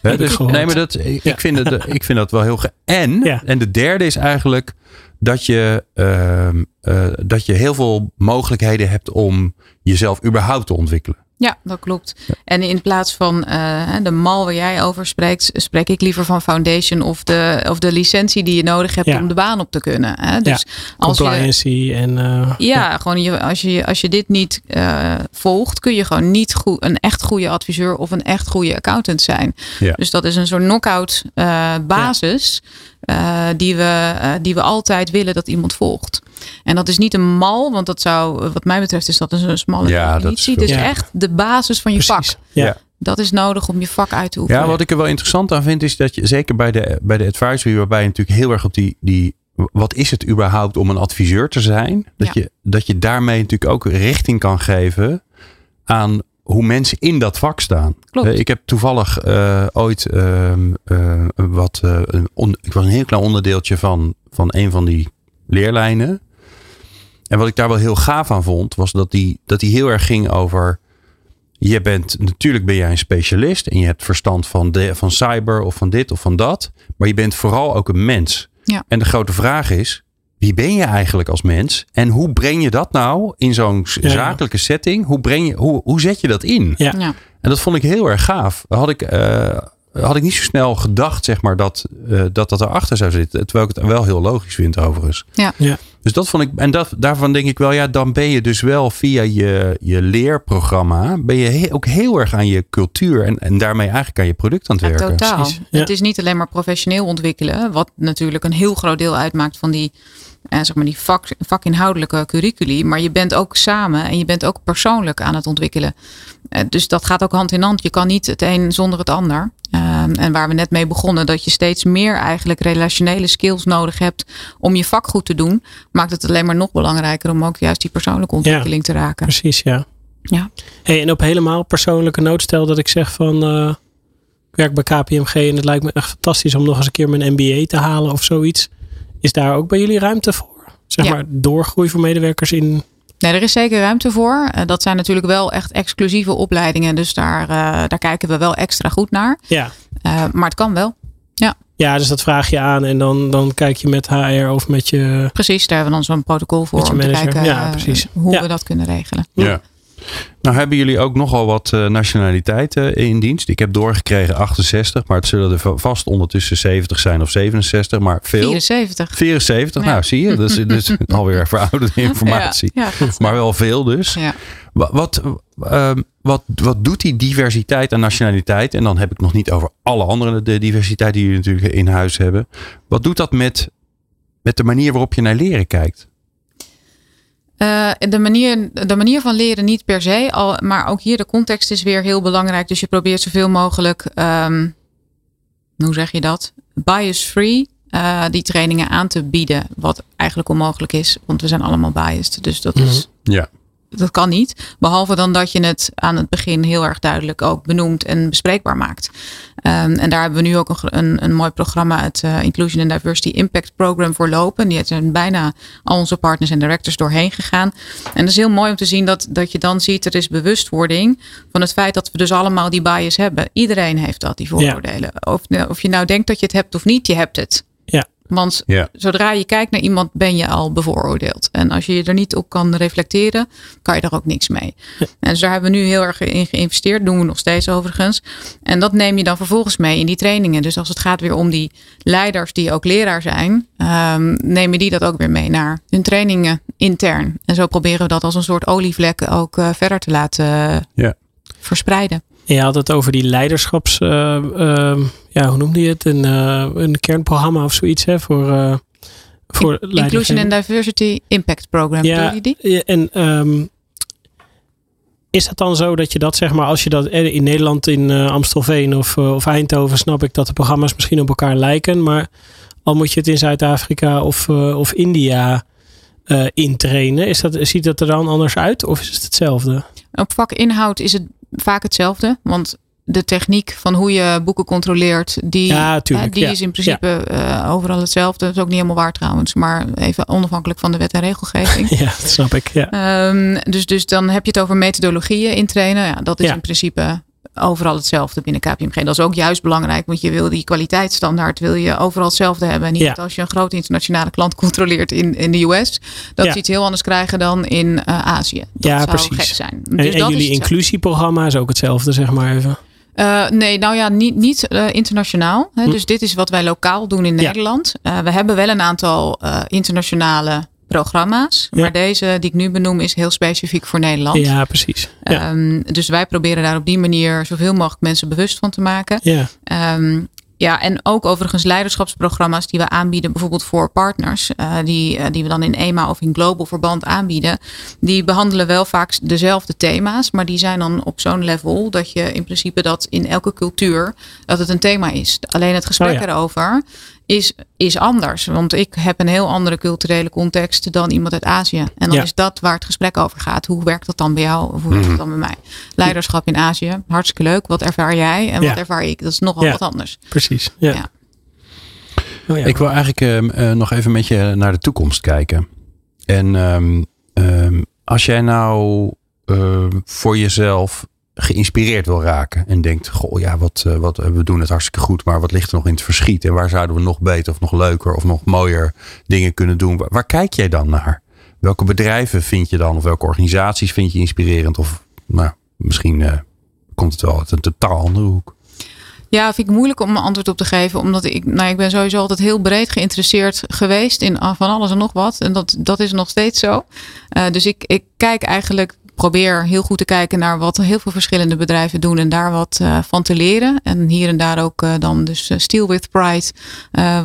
Hè, dus, nee, maar dat, ik, Ja. vind het, ik vind dat wel heel. Ge en, Ja. en de derde is eigenlijk dat je, ehm, eh, dat je heel veel mogelijkheden hebt om jezelf überhaupt te ontwikkelen. Ja, dat klopt. En in plaats van uh, de mal waar jij over spreekt, spreek ik liever van foundation of de, of de licentie die je nodig hebt om de baan op te kunnen. Hè? Dus ja, als je, en. Uh, ja, ja, gewoon je, als, je, als je dit niet uh, volgt, kun je gewoon niet goed, een echt goede adviseur of een echt goede accountant zijn. Ja. Dus dat is een soort knock-out basis. Uh, die, we, uh, die we altijd willen dat iemand volgt. En dat is niet een mal, want dat zou, wat mij betreft, is dat een smalle ja, definitie. Het is ja. echt de basis van je Precies. vak. Ja. Dat is nodig om je vak uit te oefenen. Ja, wat ik er wel interessant aan vind, is dat je zeker bij de, bij de advisory, waarbij je natuurlijk heel erg op die, die wat is het überhaupt om een adviseur te zijn? Dat, je, dat je daarmee natuurlijk ook richting kan geven aan hoe mensen in dat vak staan. Klopt. ik heb toevallig uh, ooit uh, uh, wat. On, ik was een heel klein onderdeeltje van, van een van die leerlijnen. En wat ik daar wel heel gaaf aan vond, was dat die, dat die heel erg ging over. Je bent natuurlijk ben jij een specialist en je hebt verstand van, de, van cyber of van dit of van dat. Maar je bent vooral ook een mens. Ja. En de grote vraag is: wie ben je eigenlijk als mens? En hoe breng je dat nou in zo'n zakelijke setting? Hoe, breng je, hoe, hoe zet je dat in? Ja. ja. En dat vond ik heel erg gaaf. Had ik, uh, had ik niet zo snel gedacht, zeg maar, dat, uh, dat dat erachter zou zitten. Terwijl ik het wel heel logisch vind, overigens. Ja. ja. Dus dat vond ik, en dat, daarvan denk ik wel, ja, dan ben je dus wel via je, je leerprogramma, ben je ook heel erg aan je cultuur en, en daarmee eigenlijk aan je product aan het ja, werken. Totaal. Ja. Het is niet alleen maar professioneel ontwikkelen, wat natuurlijk een heel groot deel uitmaakt van die uh, zeg maar die vak, vakinhoudelijke curriculi. Maar je bent ook samen en je bent ook persoonlijk aan het ontwikkelen. Uh, dus dat gaat ook hand in hand. Je kan niet het een zonder het ander. Uh, en waar we net mee begonnen, dat je steeds meer eigenlijk relationele skills nodig hebt om je vak goed te doen, maakt het alleen maar nog belangrijker om ook juist die persoonlijke ontwikkeling ja, te raken. Precies, ja. ja. Hey, en op helemaal persoonlijke noot stel dat ik zeg van uh, ik werk bij KPMG en het lijkt me echt fantastisch om nog eens een keer mijn MBA te halen of zoiets. Is daar ook bij jullie ruimte voor? Zeg ja. maar doorgroei voor medewerkers in. Nee, er is zeker ruimte voor. Dat zijn natuurlijk wel echt exclusieve opleidingen. Dus daar, uh, daar kijken we wel extra goed naar. Ja. Uh, maar het kan wel. Ja. Ja, dus dat vraag je aan en dan, dan kijk je met HR of met je. Precies, daar hebben we dan zo'n protocol voor om te kijken ja, precies. hoe ja. we dat kunnen regelen. Ja. Nou hebben jullie ook nogal wat uh, nationaliteiten in dienst. Ik heb doorgekregen 68, maar het zullen er vast ondertussen 70 zijn of 67, maar veel. 74. 74, ja. nou zie je, dat is dus alweer verouderde informatie. Ja, ja, maar wel veel dus. Ja. Wat, uh, wat, wat doet die diversiteit en nationaliteit? En dan heb ik nog niet over alle andere de diversiteit die jullie natuurlijk in huis hebben. Wat doet dat met, met de manier waarop je naar leren kijkt? Uh, de, manier, de manier van leren niet per se, al, maar ook hier de context is weer heel belangrijk. Dus je probeert zoveel mogelijk, um, hoe zeg je dat? Bias-free uh, die trainingen aan te bieden. Wat eigenlijk onmogelijk is, want we zijn allemaal biased. Dus dat is. Mm-hmm. Ja. Dat kan niet. Behalve dan dat je het aan het begin heel erg duidelijk ook benoemt en bespreekbaar maakt. Um, en daar hebben we nu ook een, een, een mooi programma, het uh, Inclusion and Diversity Impact Program voor lopen. Die zijn bijna al onze partners en directors doorheen gegaan. En dat is heel mooi om te zien dat, dat je dan ziet, er is bewustwording van het feit dat we dus allemaal die bias hebben. Iedereen heeft dat, die vooroordelen. Ja. Of, of je nou denkt dat je het hebt of niet, je hebt het. Ja. Want ja. zodra je kijkt naar iemand, ben je al bevooroordeeld. En als je je er niet op kan reflecteren, kan je er ook niks mee. Ja. En dus daar hebben we nu heel erg in geïnvesteerd. Doen we nog steeds overigens. En dat neem je dan vervolgens mee in die trainingen. Dus als het gaat weer om die leiders die ook leraar zijn, um, neem je die dat ook weer mee naar hun trainingen intern. En zo proberen we dat als een soort olievlek ook uh, verder te laten ja. verspreiden. Je had het over die leiderschaps, uh, uh, ja, hoe noemde je het? Een, uh, een kernprogramma of zoiets hè, voor, uh, voor In, Inclusion and Diversity Impact Program. Ja, je die? Ja, en um, is dat dan zo dat je dat zeg maar, als je dat in Nederland, in Amstelveen of, of Eindhoven, snap ik dat de programma's misschien op elkaar lijken, maar al moet je het in Zuid-Afrika of, of India intrainen, is dat, ziet dat er dan anders uit of is het hetzelfde? Op vakinhoud is het vaak hetzelfde. Want de techniek van hoe je boeken controleert, die, ja, tuurlijk, die ja. is in principe ja. uh, overal hetzelfde. Dat is ook niet helemaal waar trouwens, maar even onafhankelijk van de wet en regelgeving. ja, dat snap ik. Ja. Um, dus, dus dan heb je het over methodologieën in trainen. Ja, dat is in principe overal hetzelfde binnen KPMG. Dat is ook juist belangrijk, want je wil die kwaliteitsstandaard wil je overal hetzelfde hebben. Niet Ja. als je een grote internationale klant controleert in, in de US, dat Ja. ze iets heel anders krijgen dan in eh, Azië. Dat Ja, zou precies. gek zijn. En, Dus en dat is jullie inclusieprogramma is ook hetzelfde, zeg maar even. Eh, nee, nou ja, niet, niet eh, internationaal. Hè. Hm. Dus dit is wat wij lokaal doen in Ja. Nederland. Eh, we hebben wel een aantal internationale programma's. Ja. Maar deze die ik nu benoem is heel specifiek voor Nederland. Ja, precies. Ja. Ehm, dus wij proberen daar op die manier zoveel mogelijk mensen bewust van te maken. ja. Ehm, ja, en ook overigens leiderschapsprogramma's die we aanbieden, bijvoorbeeld voor partners, eh, die, eh, die we dan in EMA of in global verband aanbieden. Die behandelen wel vaak dezelfde thema's, maar die zijn dan op zo'n level dat je in principe dat in elke cultuur dat het een thema is. Alleen het gesprek Oh ja. erover is, is anders. Want ik heb een heel andere culturele context dan iemand uit Azië. En dan Ja. is dat waar het gesprek over gaat. Hoe werkt dat dan bij jou of hoe werkt dat dan bij mij? Leiderschap in Azië, hartstikke leuk. Wat ervaar jij en Ja. wat ervaar ik? Dat is nogal Ja. wat anders. Precies. Ja. Ja. Oh, ja. Ik wil eigenlijk ehm, eh, nog even met je naar de toekomst kijken. En ehm, ehm, als jij nou voor jezelf geïnspireerd wil raken en denkt, goh ja, wat, eh, wat, we doen het hartstikke goed, maar wat ligt er nog in het verschiet en waar zouden we nog beter of nog leuker of nog mooier dingen kunnen doen? Waar, kijk jij dan naar? Welke bedrijven vind je dan of welke organisaties vind je inspirerend? Of nou, misschien eh, komt het wel uit een totaal andere hoek. Ja, vind ik moeilijk om een antwoord op te geven. Omdat ik, nou, ik ben sowieso altijd heel breed geïnteresseerd geweest in ah, van alles en nog wat. En dat, dat is nog steeds zo. Eh, dus ik, ik kijk eigenlijk, probeer heel goed te kijken naar wat heel veel verschillende bedrijven doen. En daar wat eh, van te leren. En hier en daar ook eh, dan dus eh, Steel with Pride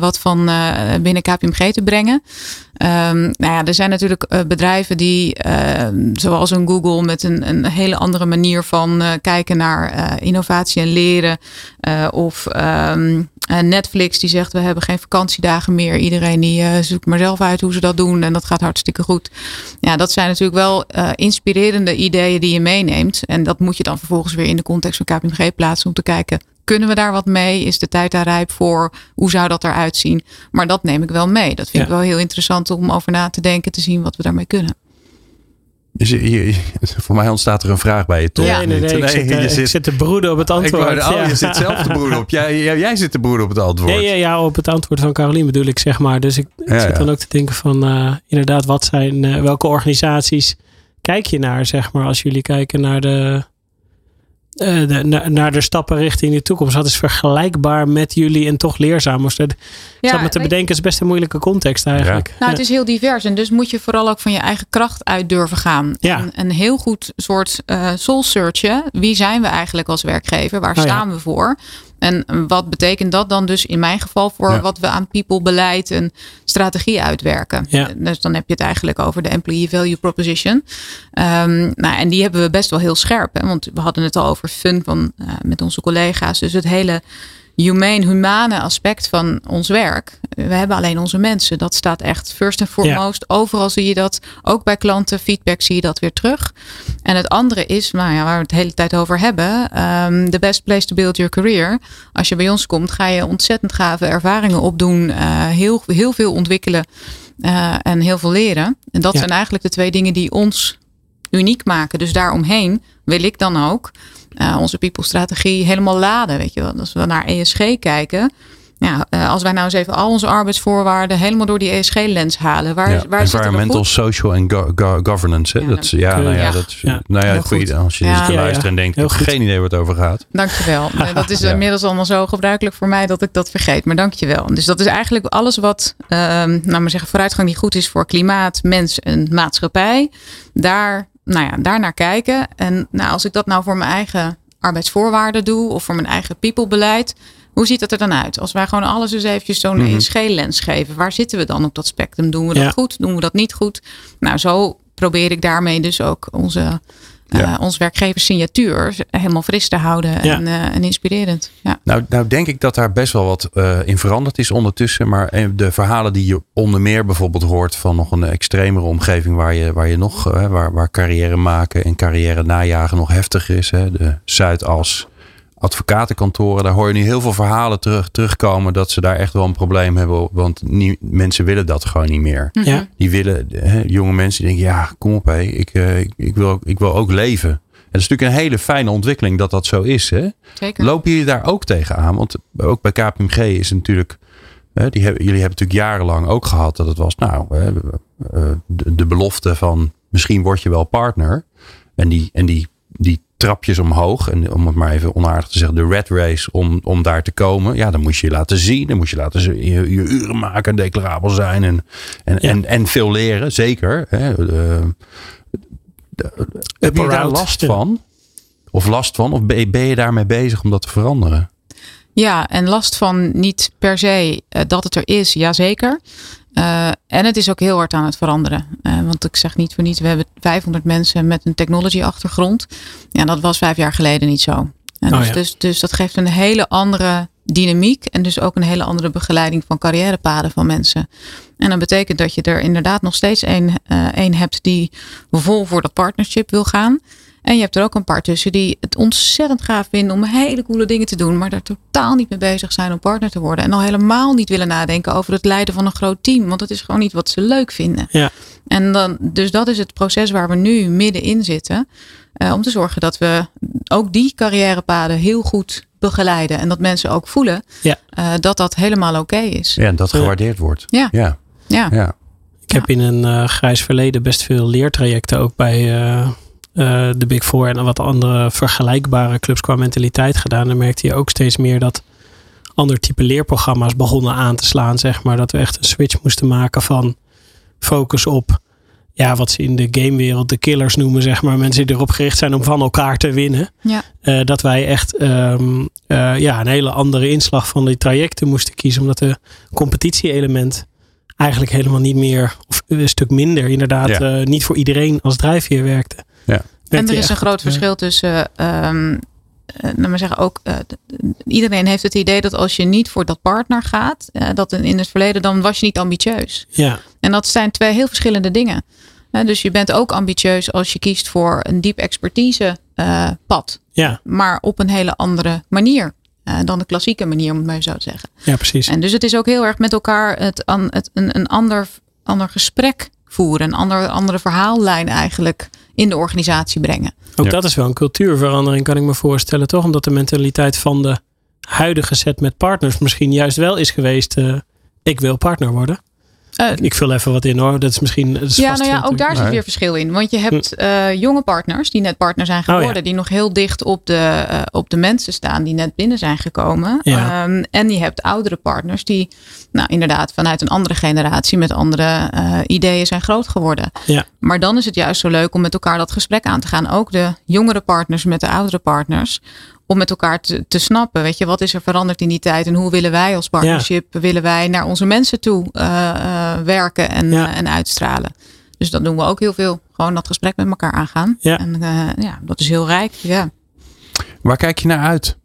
wat van binnen KPMG te brengen. Ehm, nou ja, er zijn natuurlijk bedrijven die, eh, zoals een Google, met een, een hele andere manier van kijken naar innovatie en leren. Of ehm, eh, Netflix die zegt we hebben geen vakantiedagen meer. Iedereen die zoekt maar zelf uit hoe ze dat doen en dat gaat hartstikke goed. Ja, dat zijn natuurlijk wel eh, inspirerende ideeën die je meeneemt. En dat moet je dan vervolgens weer in de context van KPMG plaatsen om te kijken. Kunnen we daar wat mee? Is de tijd daar rijp voor? Hoe zou dat eruit zien? Maar dat neem ik wel mee. Dat vind Ja. ik wel heel interessant om over na te denken, te zien wat we daarmee kunnen. Dus je- je- voor mij ontstaat er een vraag bij je toch? nee, nee, nee. ik, zit, je ik zit- zit te broeden op het Ik antwoord. wou, oh, ja. je zit zelf te broeden op. Jij, jij, jij zit te broeden op het antwoord. Ja, ja, ja, op het antwoord van Carolien bedoel ik, zeg maar. Dus ik, ik Ja, zit ja. dan ook te denken van, eh, inderdaad, wat zijn, eh, welke organisaties kijk je naar, zeg maar, als jullie kijken naar de, eh, de, naar, naar de stappen richting de toekomst. Wat is vergelijkbaar met jullie en toch leerzaam? Was dat, zat me te bedenken, is best een moeilijke context eigenlijk. Nou, het is heel divers en dus moet je vooral ook van je eigen kracht uit durven gaan. Ja. En een heel goed soort eh soul searchen. Wie zijn we eigenlijk als werkgever? Waar Oh ja. staan we voor? En wat betekent dat dan dus in mijn geval voor Ja. wat we aan people beleid en strategie uitwerken? Ja. Dus dan heb je het eigenlijk over de employee value proposition. Ehm, nou, en die hebben we best wel heel scherp. Hè? Want we hadden het al over fun van, eh, met onze collega's. Dus het hele humane, humane aspect van ons werk. We hebben alleen onze mensen. Dat staat echt first en foremost. Overal zie je dat. Ook bij klanten, feedback zie je dat weer terug. En het andere is, nou ja, waar we het de hele tijd over hebben. ehm, the best place to build your career. Als je bij ons komt, ga je ontzettend gave ervaringen opdoen. eh, heel, heel veel ontwikkelen. eh, en heel veel leren. En dat Ja. zijn eigenlijk de twee dingen die ons uniek maken. Dus daaromheen wil ik dan ook eh, onze people strategie helemaal laden. Weet je wel. Als we naar ESG kijken. Ja, eh, als wij nou eens even al onze arbeidsvoorwaarden helemaal door die ESG-lens halen. Waar, Ja, waar environmental, goed? social en go- go- governance. Hè? Ja, dat, is- ja, nou ja, dat Ja, nou ja, goed. als je Ja. zit te ja. luisteren en denkt, ik heb geen idee waar het over gaat. Dankjewel. Nee, dat is Ja. inmiddels allemaal zo gebruikelijk voor mij dat ik dat vergeet. Maar dankjewel. Dus dat is eigenlijk alles wat, ehm nou maar zeggen, vooruitgang die goed is voor klimaat, mens en maatschappij. Daar, nou ja, daar naar kijken. En nou, als ik dat nou voor mijn eigen arbeidsvoorwaarden doe of voor mijn eigen people-beleid. Hoe ziet dat er dan uit? Als wij gewoon alles eens eventjes zo'n Mhm. ESG-lens geven. Waar zitten we dan op dat spectrum? Doen we dat Ja. goed? Doen we dat niet goed? Nou, zo probeer ik daarmee dus ook onze, Ja. ons werkgeverssignatuur helemaal fris te houden Ja. en, eh, en inspirerend. Ja. Nou, nou denk ik dat daar best wel wat eh, in veranderd is ondertussen. Maar eh, de verhalen die je onder meer bijvoorbeeld hoort van nog een extremere omgeving waar je, waar je nog, eh, waar, waar carrière maken en carrière najagen nog heftiger is. Hè? De Zuidas, advocatenkantoren, daar hoor je nu heel veel verhalen terug, terugkomen dat ze daar echt wel een probleem hebben. Want nie- mensen willen dat gewoon niet meer. Mhm. Ja. Die willen, hè, jonge mensen die denken, ja, kom op hé, ik, eh, ik, ik, wil, ook- ik wil ook leven. het is natuurlijk een hele fijne ontwikkeling dat dat zo is. Hè? Zeker. Lopen jullie daar ook tegenaan? Want ook bij KPMG is het natuurlijk. Hè, die hebben, jullie hebben natuurlijk jarenlang ook gehad dat het was. Nou, hè, eh, de, de belofte van misschien word je wel partner. En die, en die, die trapjes omhoog. En om het maar even onaardig te zeggen, de red race om, om daar te komen. Ja, dan moet je je laten zien. Dan moet je laten zien, je, je uren maken, declarabel zijn en, en, Ja. en, en veel leren. Zeker. Hè. Eh, heb je daar last van? Of last van? Of ben je, ben je daarmee bezig om dat te veranderen? Ja, en last van niet per se eh, dat het er is, jazeker. Eh en het is ook heel hard aan het veranderen. Eh, want ik zeg niet voor niets, we hebben 500 mensen met een technology achtergrond. Ja, dat was vijf jaar geleden niet zo. En Oh dus, ja. dus, dus dat geeft een hele andere dynamiek en dus ook een hele andere begeleiding van carrièrepaden van mensen. En dat betekent dat je er inderdaad nog steeds één eh, één hebt die vol voor dat partnership wil gaan. En je hebt er ook een paar tussen die het ontzettend gaaf vinden om hele coole dingen te doen, maar daar totaal niet mee bezig zijn om partner te worden. En al helemaal niet willen nadenken over het leiden van een groot team, want het is gewoon niet wat ze leuk vinden. Ja. En dan, dus dat is het proces waar we nu middenin zitten. eh, om te zorgen dat we ook die carrièrepaden heel goed begeleiden. En dat mensen ook voelen Ja. eh, dat dat helemaal oké is. Ja, en dat Ja. gewaardeerd wordt. Ja. Ja, Ja. ja. Ik heb in een eh, grijs verleden best veel leertrajecten ook bij eh, de Big Four en wat andere vergelijkbare clubs qua mentaliteit gedaan. Dan merkte je ook steeds meer dat ander type leerprogramma's begonnen aan te slaan. Zeg maar dat we echt een switch moesten maken van focus op ja, wat ze in de gamewereld de killers noemen, zeg maar. Mensen die erop gericht zijn om van elkaar te winnen. Ja. Eh, dat wij echt ehm, eh, ja, een hele andere inslag van die trajecten moesten kiezen. Omdat de competitie-element eigenlijk helemaal niet meer, of een stuk minder inderdaad, Ja. eh, niet voor iedereen als drijfveer werkte. Ja. En er is echt een groot verschil tussen, ehm eh, nou maar zeggen ook, eh, iedereen heeft het idee dat als je niet voor dat partner gaat, eh, dat in in het verleden dan was je niet ambitieus. Ja, En dat zijn twee heel verschillende dingen. Hè, dus je bent ook ambitieus als je kiest voor een diep expertise eh, pad, ja, maar op een hele andere manier eh, dan de klassieke manier, om het maar zo te zeggen. ja, precies. En dus het is ook heel erg met elkaar het, an- het, een, een ander, ander gesprek voeren, een ander, andere verhaallijn eigenlijk in de organisatie brengen. Ook Ja. dat is wel een cultuurverandering, kan ik me voorstellen, toch? Omdat de mentaliteit van de huidige set met partners misschien juist wel is geweest. eh, ik wil partner worden. Eh, Ik vul even wat in hoor. Dat is misschien. Dat is Ja, nou ja, ook daar zit weer verschil in. Want je hebt eh, jonge partners die net partner zijn geworden. Oh ja. Die nog heel dicht op de, eh, op de mensen staan die net binnen zijn gekomen. Ja. Ehm, en je hebt oudere partners die nou, inderdaad vanuit een andere generatie met andere eh, ideeën zijn groot geworden. Ja. Maar dan is het juist zo leuk om met elkaar dat gesprek aan te gaan. Ook de jongere partners met de oudere partners. Om met elkaar te, te snappen. Weet je, wat is er veranderd in die tijd? En hoe willen wij als partnership, willen wij naar onze mensen toe eh, eh, werken en, Ja. eh, en uitstralen? Dus dat doen we ook heel veel. Gewoon dat gesprek met elkaar aangaan. Ja. En eh, ja, dat is heel rijk. Ja. Waar kijk je naar uit?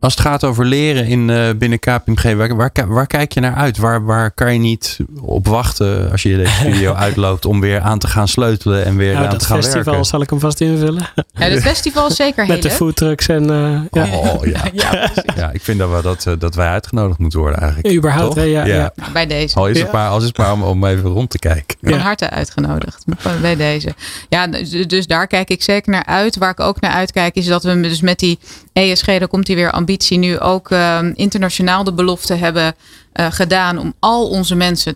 Als het gaat over leren in, eh, binnen KPMG, waar, waar, waar kijk je naar uit? Waar, waar kan je niet op wachten als je deze studio uitloopt om weer aan te gaan sleutelen en weer Nou, aan te gaan festival werken? zal ik hem vast invullen. Ja, het festival is zeker heel Met de foodtrucks en. eh, ja. Oh ja. Ja, precies. ja, ik vind dat, we dat, eh, dat wij uitgenodigd moeten worden eigenlijk. Überhaupt, hè, ja, ja. Bij deze. Al is het Ja. maar, al is het maar om, om even rond te kijken. Van Ja. harte uitgenodigd bij deze. Ja, dus, dus daar kijk ik zeker naar uit. Waar ik ook naar uitkijk is dat we dus met die ESG, daar komt hier weer ambitie, nu ook ehm, internationaal de belofte hebben eh, gedaan om al onze mensen,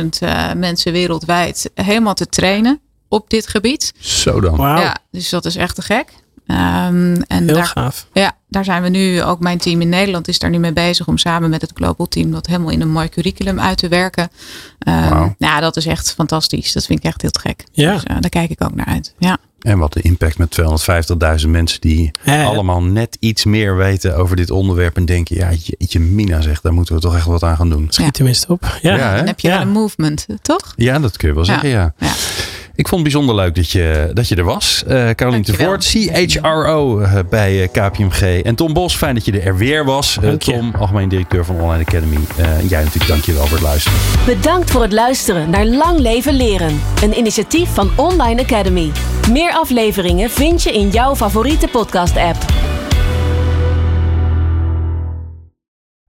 250.000 eh, mensen wereldwijd, helemaal te trainen op dit gebied. Zo dan. Ja, dus dat is echt te gek. Ehm, en heel daar, gaaf. ja, daar zijn we nu, ook mijn team in Nederland is daar nu mee bezig om samen met het Global Team dat helemaal in een mooi curriculum uit te werken. Ehm, Wauw. Ja, dat is echt fantastisch. Dat vind ik echt heel te gek. Ja. Dus eh, daar kijk ik ook naar uit. Ja. En wat de impact met 250.000 mensen die Ja, ja. allemaal net iets meer weten over dit onderwerp. En denken, ja, jeetje mina zegt, daar moeten we toch echt wat aan gaan doen. Schiet tenminste op. Ja. Dan heb je een movement, toch? Ja, dat kun je wel Ja. zeggen, ja. Ik vond het bijzonder leuk dat je, dat je er was. Eh Caroline de Dankjewel. Voort, CHRO eh, bij eh, KPMG. En Tom Bos, fijn dat je er weer was. Tom, algemeen directeur van Online Academy. Eh, en jij natuurlijk, dankjewel voor het luisteren. Bedankt voor het luisteren naar Lang Leven Leren. Een initiatief van Online Academy. Meer afleveringen vind je in jouw favoriete podcast-app.